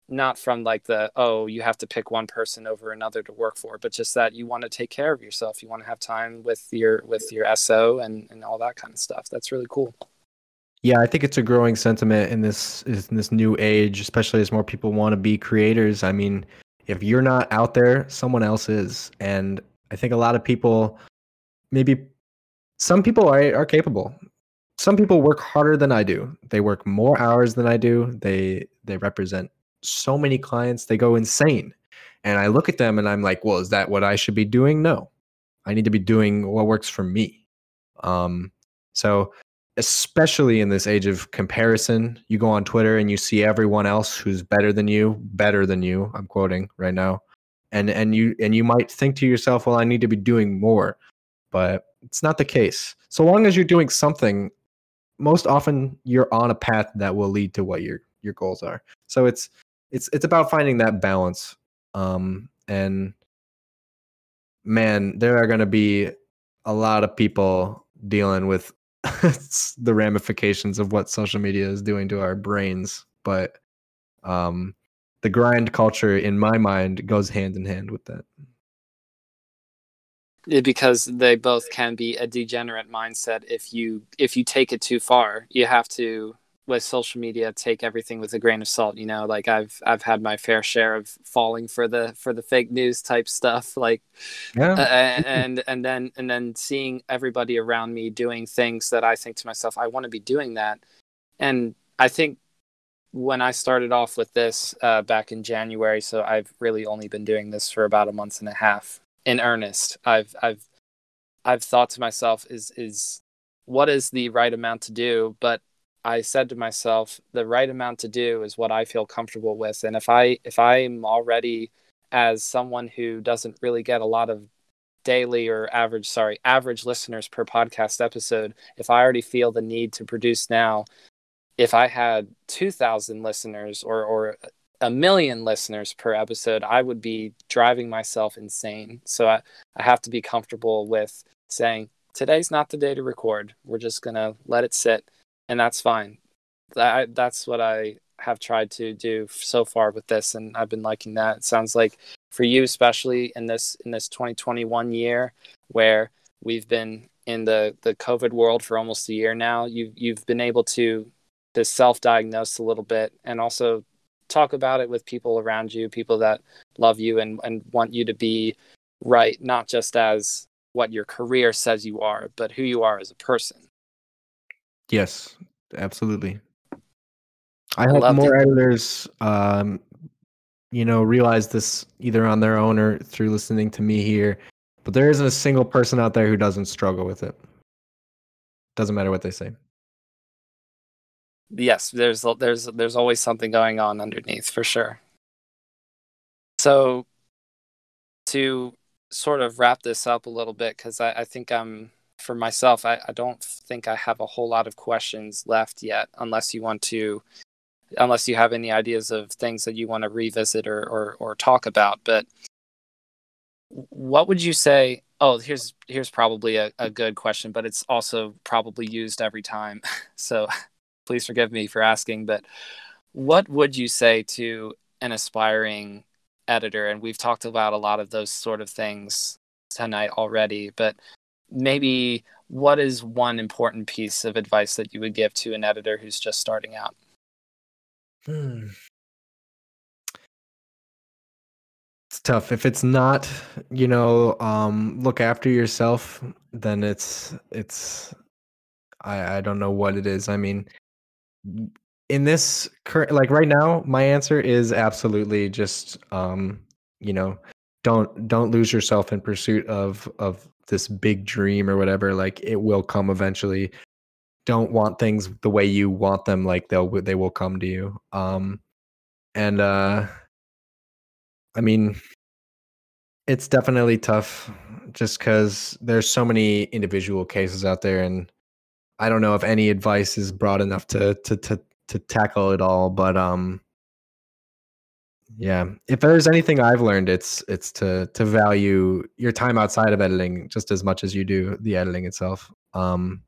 not from like the oh you have to pick one person over another to work for but just that you want to take care of yourself. You want to have time with your with your so and and all that kind of stuff. That's really cool. Yeah i think it's a growing sentiment in this in this new age especially as more people want to be creators. I mean if you're not out there someone else is. And i think a lot of people maybe some people are, are capable some people work harder than I do. They work more hours than I do. They they represent so many clients. They go insane. And I look at them and I'm like, well, is that what I should be doing? No. I need to be doing what works for me. Um, so especially in this age of comparison, you go on Twitter and you see everyone else who's better than you, better than you. I'm quoting right now. And and you and you might think to yourself, well, I need to be doing more. But it's not the case. So long as you're doing something, most often you're on a path that will lead to what your your goals are. So it's it's it's about finding that balance. Um, and man, there are going to be a lot of people dealing with the ramifications of what social media is doing to our brains, but um, the grind culture, in my mind, goes hand in hand with that because they both can be a degenerate mindset if you if you take it too far. You have to with social media take everything with a grain of salt you know? Like i've i've had my fair share of falling for the for the fake news type stuff like yeah. uh, and and then and then seeing everybody around me doing things that i think to myself i want to be doing that. And i think when i started off with this uh, back in january so i've really only been doing this for about a month and a half in earnest. I've I've I've thought to myself is is what is the right amount to do, but I said to myself the right amount to do is what I feel comfortable with and if I if I'm already as someone who doesn't really get a lot of daily or average sorry average listeners per podcast episode if i already feel the need to produce now if i had 2000 listeners or or a million listeners per episode i would be driving myself insane. So i, I have to be comfortable with saying today's not the day to record. We're just going to let it sit. And that's fine. That, that's what i have tried to do so far with this and i've been liking that. It sounds like for you especially in this in this 2021 year where we've been in the the covid world for almost a year now you've, you've been able to to self-diagnose a little bit and also talk about it with people around you people that love you and and want you to be right not just as what your career says you are but who you are as a person yes absolutely I hope more it. editors, um, you know, realize this either on their own or through listening to me here. But there isn't a single person out there who doesn't struggle with it. Doesn't matter what they say. Yes, there's there's there's always something going on underneath for sure. So, to sort of wrap this up a little bit, because I, I think I'm for myself, I, I don't think I have a whole lot of questions left yet, unless you want to unless you have any ideas of things that you want to revisit or, or, or talk about. But what would you say? Oh, here's here's probably a, a good question, but it's also probably used every time. So please forgive me for asking. But what would you say to an aspiring editor? And we've talked about a lot of those sort of things tonight already, but maybe what is one important piece of advice that you would give to an editor who's just starting out? Hmm. It's tough. If it's not, you know, um, look after yourself, then it's it's I I don't know what it is. I mean, in this current like right now, my answer is absolutely just um, you know, don't don't lose yourself in pursuit of of this big dream or whatever. Like it will come eventually don't want things the way you want them like they'll they will come to you um and uh i mean it's definitely tough just cuz there's so many individual cases out there and i don't know if any advice is broad enough to to to to tackle it all but um yeah if there's anything i've learned it's it's to to value your time outside of editing just as much as you do the editing itself um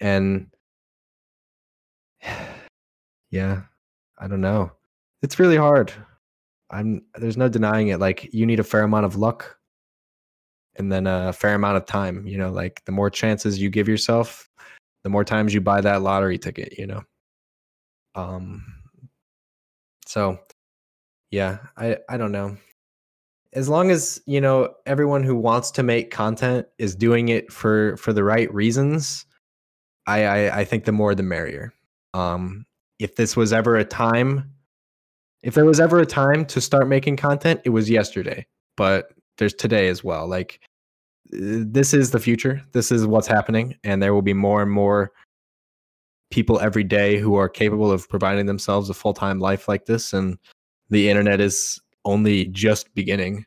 and yeah, I don't know. It's really hard. I'm there's no denying it. Like you need a fair amount of luck and then a fair amount of time, you know, like the more chances you give yourself, the more times you buy that lottery ticket, you know. Um so yeah, I I don't know. As long as, you know, everyone who wants to make content is doing it for for the right reasons, I, I, I think the more the merrier. Um, if this was ever a time, if there was ever a time to start making content, it was yesterday. But there's today as well. Like this is the future. This is what's happening, and there will be more and more people every day who are capable of providing themselves a full time life like this. And the internet is only just beginning.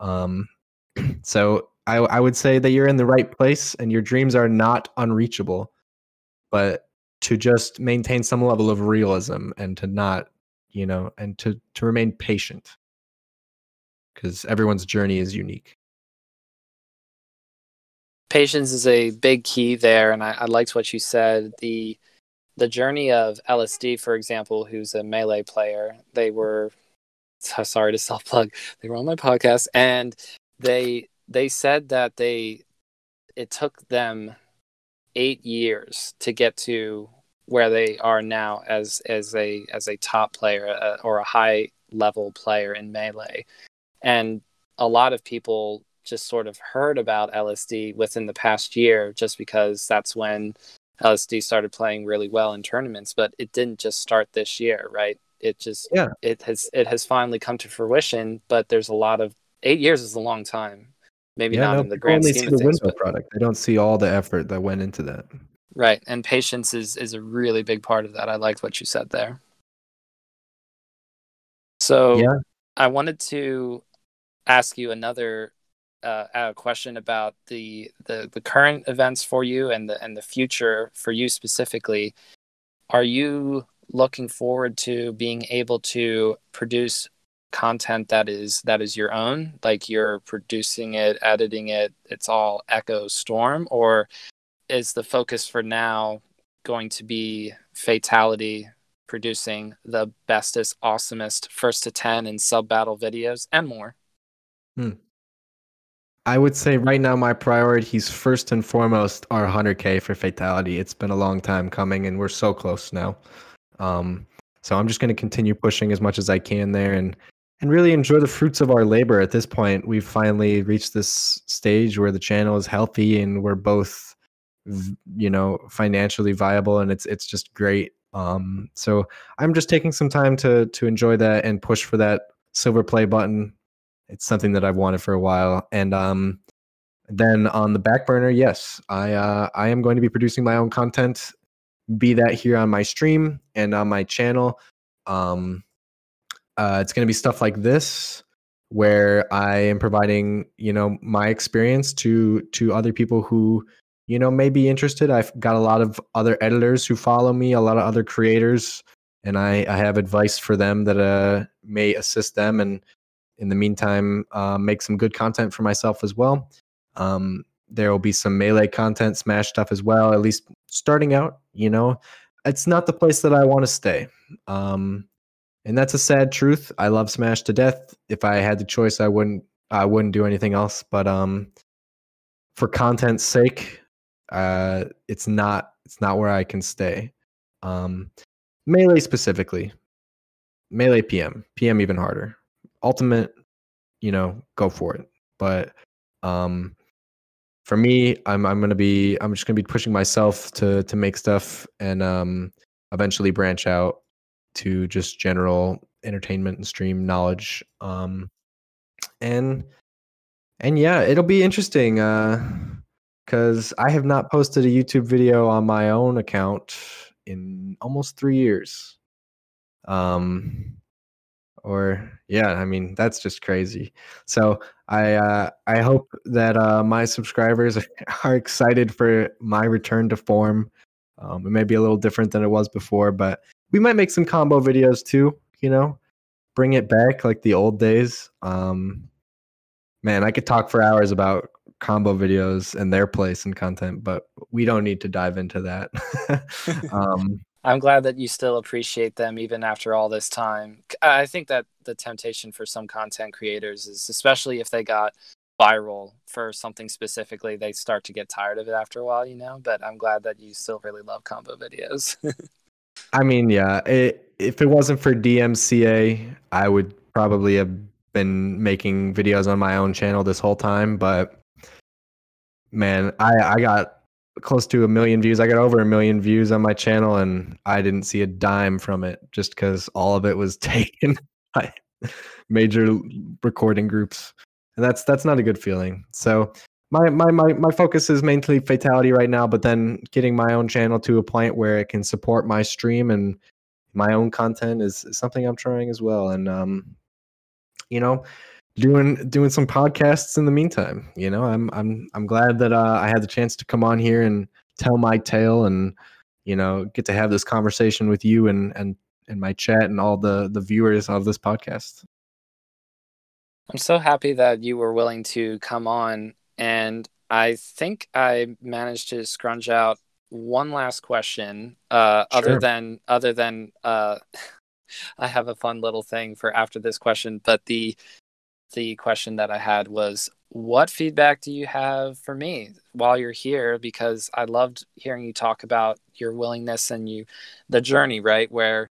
Um, so I, I would say that you're in the right place, and your dreams are not unreachable but to just maintain some level of realism and to not you know and to to remain patient because everyone's journey is unique patience is a big key there and I, I liked what you said. The the journey of lsd for example who's a melee player they were sorry to self plug they were on my podcast and they they said that they it took them eight years to get to where they are now as as a as a top player uh, or a high level player in melee. And a lot of people just sort of heard about LSD within the past year just because that's when LSD started playing really well in tournaments but it didn't just start this year right it just yeah it has it has finally come to fruition but there's a lot of 8 years is a long time maybe yeah, not no, in the grand only scheme see the things, but... product. They don't see all the effort that went into that. Right, and patience is is a really big part of that. I liked what you said there. So yeah. I wanted to ask you another uh, a question about the, the the current events for you and the and the future for you specifically. Are you looking forward to being able to produce content that is that is your own like you're producing it editing it it's all echo storm or is the focus for now going to be fatality producing the bestest awesomest first to 10 and sub battle videos and more hmm. I would say right now my priorities first and foremost are 100k for fatality. It's been a long time coming and we're so close now. Um, so i'm just going to continue pushing as much as i can there and and really enjoy the fruits of our labor at this point. We've finally reached this stage where the channel is healthy and we're both you know financially viable and it's it's just great. Um so i'm just taking some time to to enjoy that and push for that silver play button it's something that i've wanted for a while and um then on the back burner yes i uh i am going to be producing my own content be that here on my stream and on my channel um uh, it's going to be stuff like this where I am providing, you know, my experience to to other people who, you know, may be interested. I've got a lot of other editors who follow me, a lot of other creators, and I, I have advice for them that uh, may assist them. And in the meantime, uh, make some good content for myself as well. Um, there will be some melee content, Smash stuff as well. At least starting out, you know, it's not the place that I want to stay. Um, and that's a sad truth. I love Smash to death. If I had the choice, I wouldn't. I wouldn't do anything else. But um, for content's sake, uh, it's not. It's not where I can stay. Um, melee specifically, melee PM, PM even harder. Ultimate, you know, go for it. But um, for me, I'm I'm gonna be I'm just gonna be pushing myself to to make stuff and um eventually branch out to just general entertainment and stream knowledge. Um, and and yeah, it'll be interesting because uh, I have not posted a YouTube video on my own account in almost three years. Um, or yeah, I mean that's just crazy. So I uh, I hope that uh, my subscribers are excited for my return to form. Um, it may be a little different than it was before, but we might make some combo videos too. You know, bring it back like the old days. Um, man, I could talk for hours about combo videos and their place and content, but we don't need to dive into that. um, I'm glad that you still appreciate them even after all this time. I think that the temptation for some content creators is, especially if they got viral for something specifically, they start to get tired of it after a while, you know. But I'm glad that you still really love combo videos. I mean, yeah. It, if it wasn't for DMCA, I would probably have been making videos on my own channel this whole time. But man, I I got close to a million views. I got over a million views on my channel, and I didn't see a dime from it just because all of it was taken by major recording groups, and that's that's not a good feeling. So my, my my my focus is mainly fatality right now, but then getting my own channel to a point where it can support my stream and my own content is, is something I'm trying as well. And um, you know, doing doing some podcasts in the meantime. You know, I'm I'm I'm glad that uh, I had the chance to come on here and tell my tale and you know get to have this conversation with you and and and my chat and all the the viewers of this podcast. I'm so happy that you were willing to come on and I think I managed to scrunch out one last question. Uh, sure. Other than other than uh, I have a fun little thing for after this question, but the the question that I had was, what feedback do you have for me while you're here? Because I loved hearing you talk about your willingness and you the journey, right? Where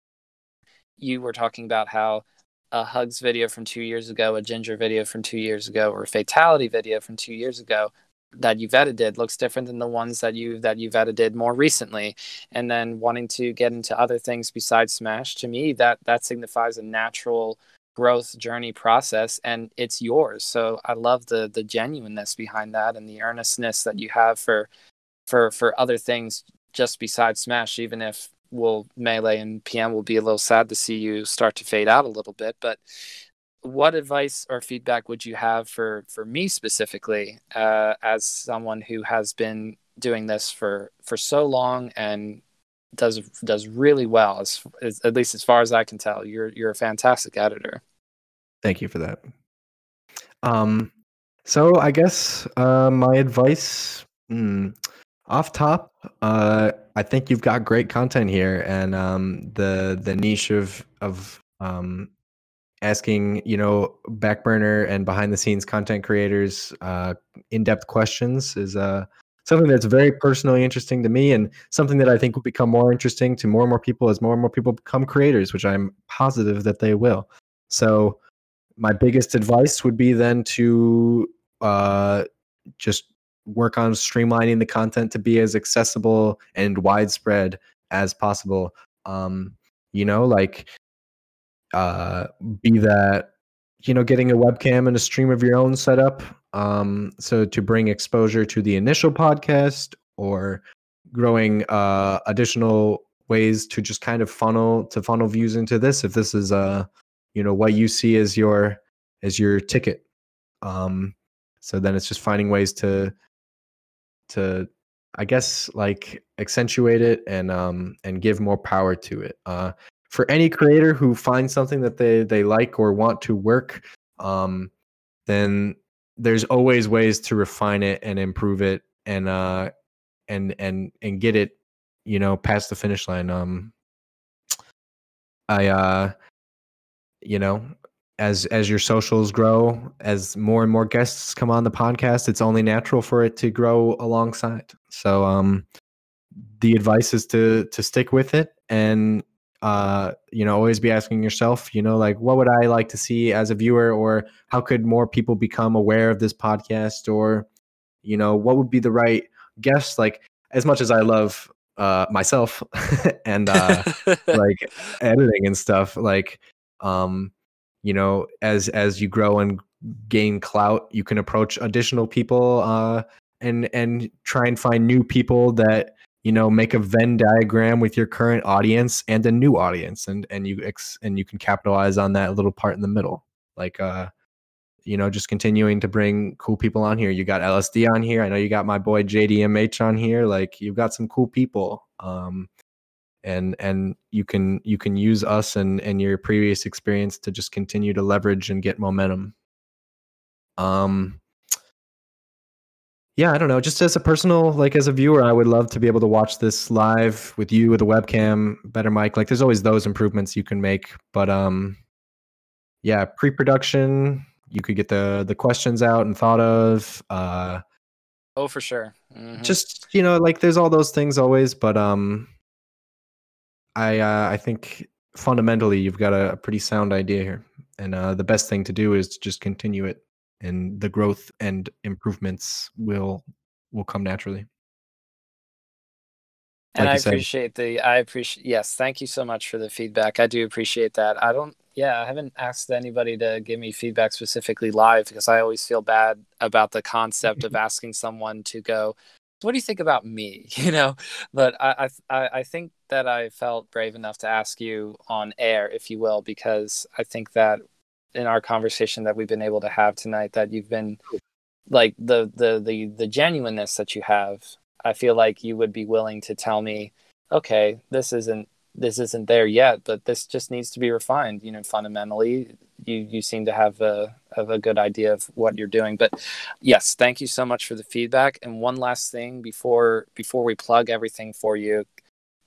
you were talking about how a hugs video from two years ago, a ginger video from two years ago, or a fatality video from two years ago that you've edited looks different than the ones that you that you've edited more recently and then wanting to get into other things besides smash to me that that signifies a natural growth journey process and it's yours so i love the the genuineness behind that and the earnestness that you have for for for other things just besides smash even if will melee and PM will be a little sad to see you start to fade out a little bit. But what advice or feedback would you have for for me specifically uh, as someone who has been doing this for for so long and does does really well as, as at least as far as I can tell. You're you're a fantastic editor. Thank you for that. Um, so I guess uh, my advice, hmm, off top, uh, I think you've got great content here, and um, the the niche of of um, asking you know back burner and behind the scenes content creators uh, in depth questions is uh, something that's very personally interesting to me, and something that I think will become more interesting to more and more people as more and more people become creators, which I'm positive that they will. So my biggest advice would be then to uh, just work on streamlining the content to be as accessible and widespread as possible. Um, you know, like uh, be that you know getting a webcam and a stream of your own setup. Um, so to bring exposure to the initial podcast or growing uh, additional ways to just kind of funnel to funnel views into this if this is uh you know what you see as your as your ticket um so then it's just finding ways to to I guess like accentuate it and um and give more power to it. Uh for any creator who finds something that they they like or want to work, um then there's always ways to refine it and improve it and uh and and and get it, you know, past the finish line. Um I uh you know, as as your socials grow, as more and more guests come on the podcast, it's only natural for it to grow alongside. So um the advice is to to stick with it and uh you know always be asking yourself you know like what would i like to see as a viewer? Or how could more people become aware of this podcast? Or you know what would be the right guest? Like as much as i love uh myself and uh like editing and stuff like um you know as as you grow and gain clout you can approach additional people uh and and try and find new people that you know make a venn diagram with your current audience and a new audience and and you ex- and you can capitalize on that little part in the middle. Like uh you know just continuing to bring cool people on here. You got lsd on here. I know you got my boy jdmh on here. Like you've got some cool people. Um and and you can you can use us and and your previous experience to just continue to leverage and get momentum um yeah i don't know just as a personal like as a viewer i would love to be able to watch this live with you with a webcam better mic like there's always those improvements you can make but um yeah pre-production you could get the the questions out and thought of uh oh for sure mm-hmm. just you know like there's all those things always but um I uh, I think fundamentally you've got a, a pretty sound idea here, and uh, the best thing to do is to just continue it, and the growth and improvements will will come naturally. And like I appreciate the I appreciate yes, thank you so much for the feedback. I do appreciate that. I don't yeah, I haven't asked anybody to give me feedback specifically live because I always feel bad about the concept of asking someone to go, what do you think about me? You know but I, I i think that i felt brave enough to ask you on air if you will because i think that in our conversation that we've been able to have tonight that you've been like the the the, the genuineness that you have i feel like you would be willing to tell me okay this isn't this isn't there yet but this just needs to be refined you know fundamentally you you seem to have a have a good idea of what you're doing. But yes, thank you so much for the feedback. And one last thing before before we plug everything for you,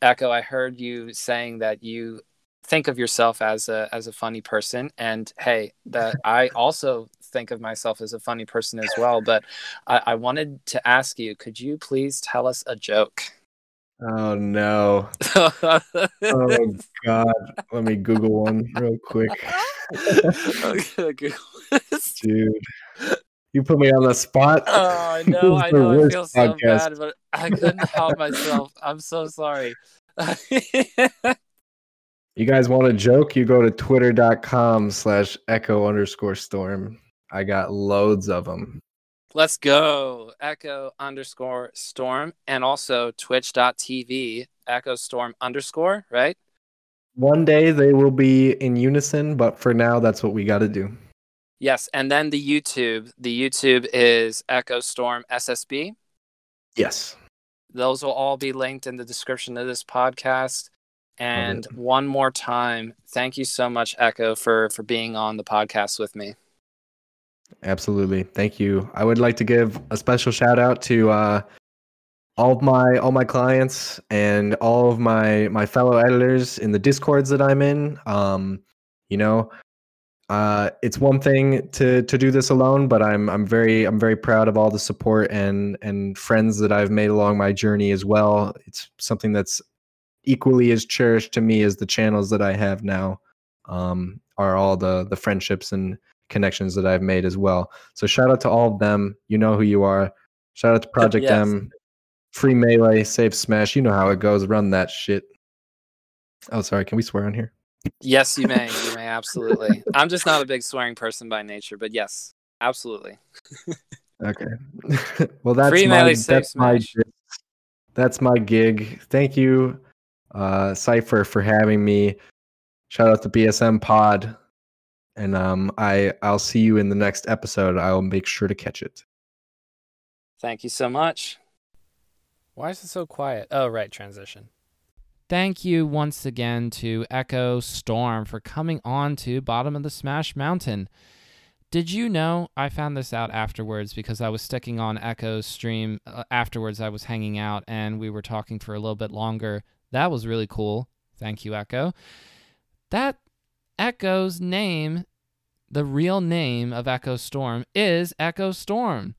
Echo, I heard you saying that you think of yourself as a as a funny person, and hey, that I also think of myself as a funny person as well. But I, I wanted to ask you, could you please tell us a joke? Oh no. oh god. Let me Google one real quick. Dude. You put me on the spot. Oh, I know, I know. I feel so bad, but I couldn't help myself. I'm so sorry. you guys want a joke? You go to twitter.com slash echo underscore storm. I got loads of them. Let's go. Echo underscore storm and also twitch.tv echo storm underscore, right? one day they will be in unison, but for now, that's what we got to do. Yes, and then the YouTube. The YouTube is Echo Storm SSB. Yes. Those will all be linked in the description of this podcast. And one more time, thank you so much, Echo, for for being on the podcast with me. Absolutely, thank you. I would like to give a special shout out to uh, all of my all my clients and all of my my fellow editors in the discords that I'm in. Um, you know, uh, it's one thing to to do this alone, but I'm I'm very I'm very proud of all the support and and friends that I've made along my journey as well. It's something that's equally as cherished to me as the channels that I have now. Um, are all the the friendships and connections that I've made as well. So shout out to all of them. You know who you are. Shout out to Project yes. M. Free melee, save smash. You know how it goes. Run that shit. Oh, sorry. Can we swear on here? Yes, you may. You may absolutely. I'm just not a big swearing person by nature, but yes, absolutely. okay. well, that's Free my that's my that's my gig. Thank you, uh, Cipher, for having me. Shout out to BSM Pod, and um, I I'll see you in the next episode. I'll make sure to catch it. Thank you so much. Why is it so quiet? Oh, right, transition. Thank you once again to Echo Storm for coming on to Bottom of the Smash Mountain. Did you know I found this out afterwards because I was sticking on Echo's stream uh, afterwards I was hanging out and we were talking for a little bit longer. That was really cool. Thank you Echo. That Echo's name, the real name of Echo Storm is Echo Storm.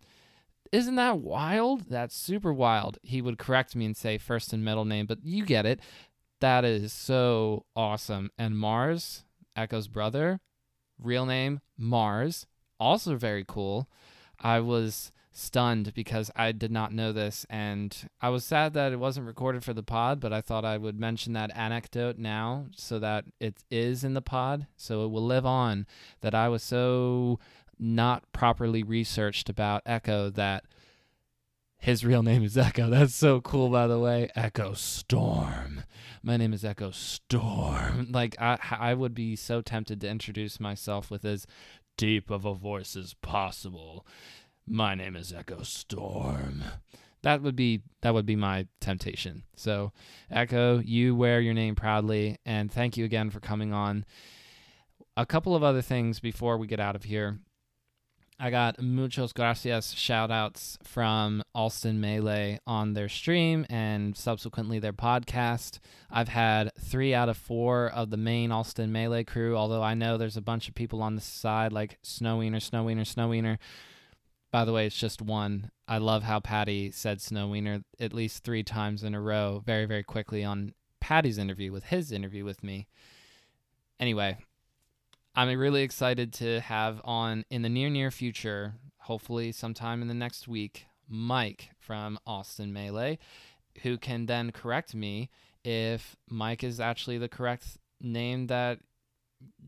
Isn't that wild? That's super wild. He would correct me and say first and middle name, but you get it. That is so awesome. And Mars, Echo's brother, real name Mars, also very cool. I was stunned because I did not know this and I was sad that it wasn't recorded for the pod, but I thought I would mention that anecdote now so that it is in the pod so it will live on that I was so not properly researched about Echo that his real name is Echo. That's so cool, by the way. Echo Storm. My name is Echo Storm. Like I, I would be so tempted to introduce myself with as deep of a voice as possible. My name is Echo Storm. That would be that would be my temptation. So, Echo, you wear your name proudly, and thank you again for coming on. A couple of other things before we get out of here. I got muchos gracias shout outs from Austin Melee on their stream and subsequently their podcast. I've had three out of four of the main Austin Melee crew, although I know there's a bunch of people on the side like Snow Wiener, Snow Wiener, Snow Wiener. By the way, it's just one. I love how Patty said Snow Wiener at least three times in a row very, very quickly on Patty's interview with his interview with me. Anyway, I'm really excited to have on in the near near future, hopefully sometime in the next week, Mike from Austin Melee, who can then correct me if Mike is actually the correct name that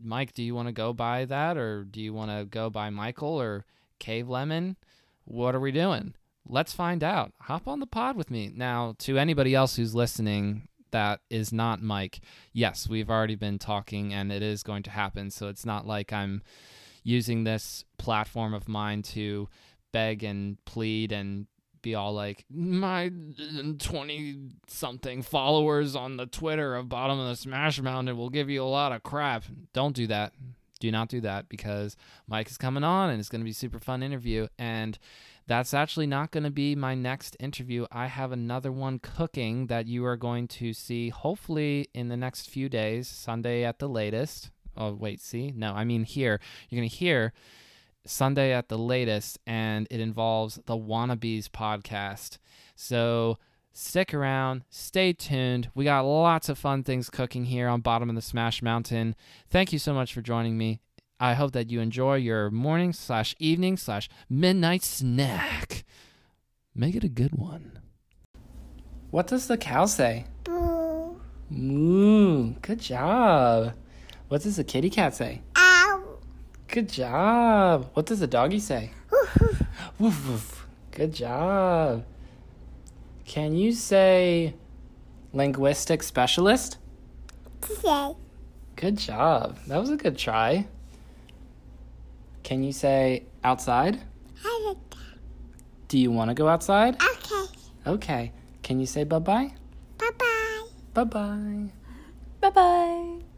Mike, do you want to go by that or do you want to go by Michael or Cave Lemon? What are we doing? Let's find out. Hop on the pod with me. Now, to anybody else who's listening, that is not Mike. Yes, we've already been talking and it is going to happen. So it's not like I'm using this platform of mine to beg and plead and be all like my 20 something followers on the Twitter of bottom of the Smash Mountain will give you a lot of crap. Don't do that. Do not do that because Mike is coming on and it's going to be super fun interview and that's actually not going to be my next interview. I have another one cooking that you are going to see hopefully in the next few days, Sunday at the latest. Oh, wait, see? No, I mean here. You're going to hear Sunday at the latest, and it involves the Wannabes podcast. So stick around, stay tuned. We got lots of fun things cooking here on Bottom of the Smash Mountain. Thank you so much for joining me. I hope that you enjoy your morning slash evening slash midnight snack. Make it a good one. What does the cow say? Boo. Moo. Good job. What does the kitty cat say? Ow. Good job. What does the doggy say? woof woof. Good job. Can you say linguistic specialist? today. Good job. That was a good try. Can you say outside? I Do you want to go outside? Okay. Okay. Can you say bye bye? Bye bye. Bye bye. Bye bye.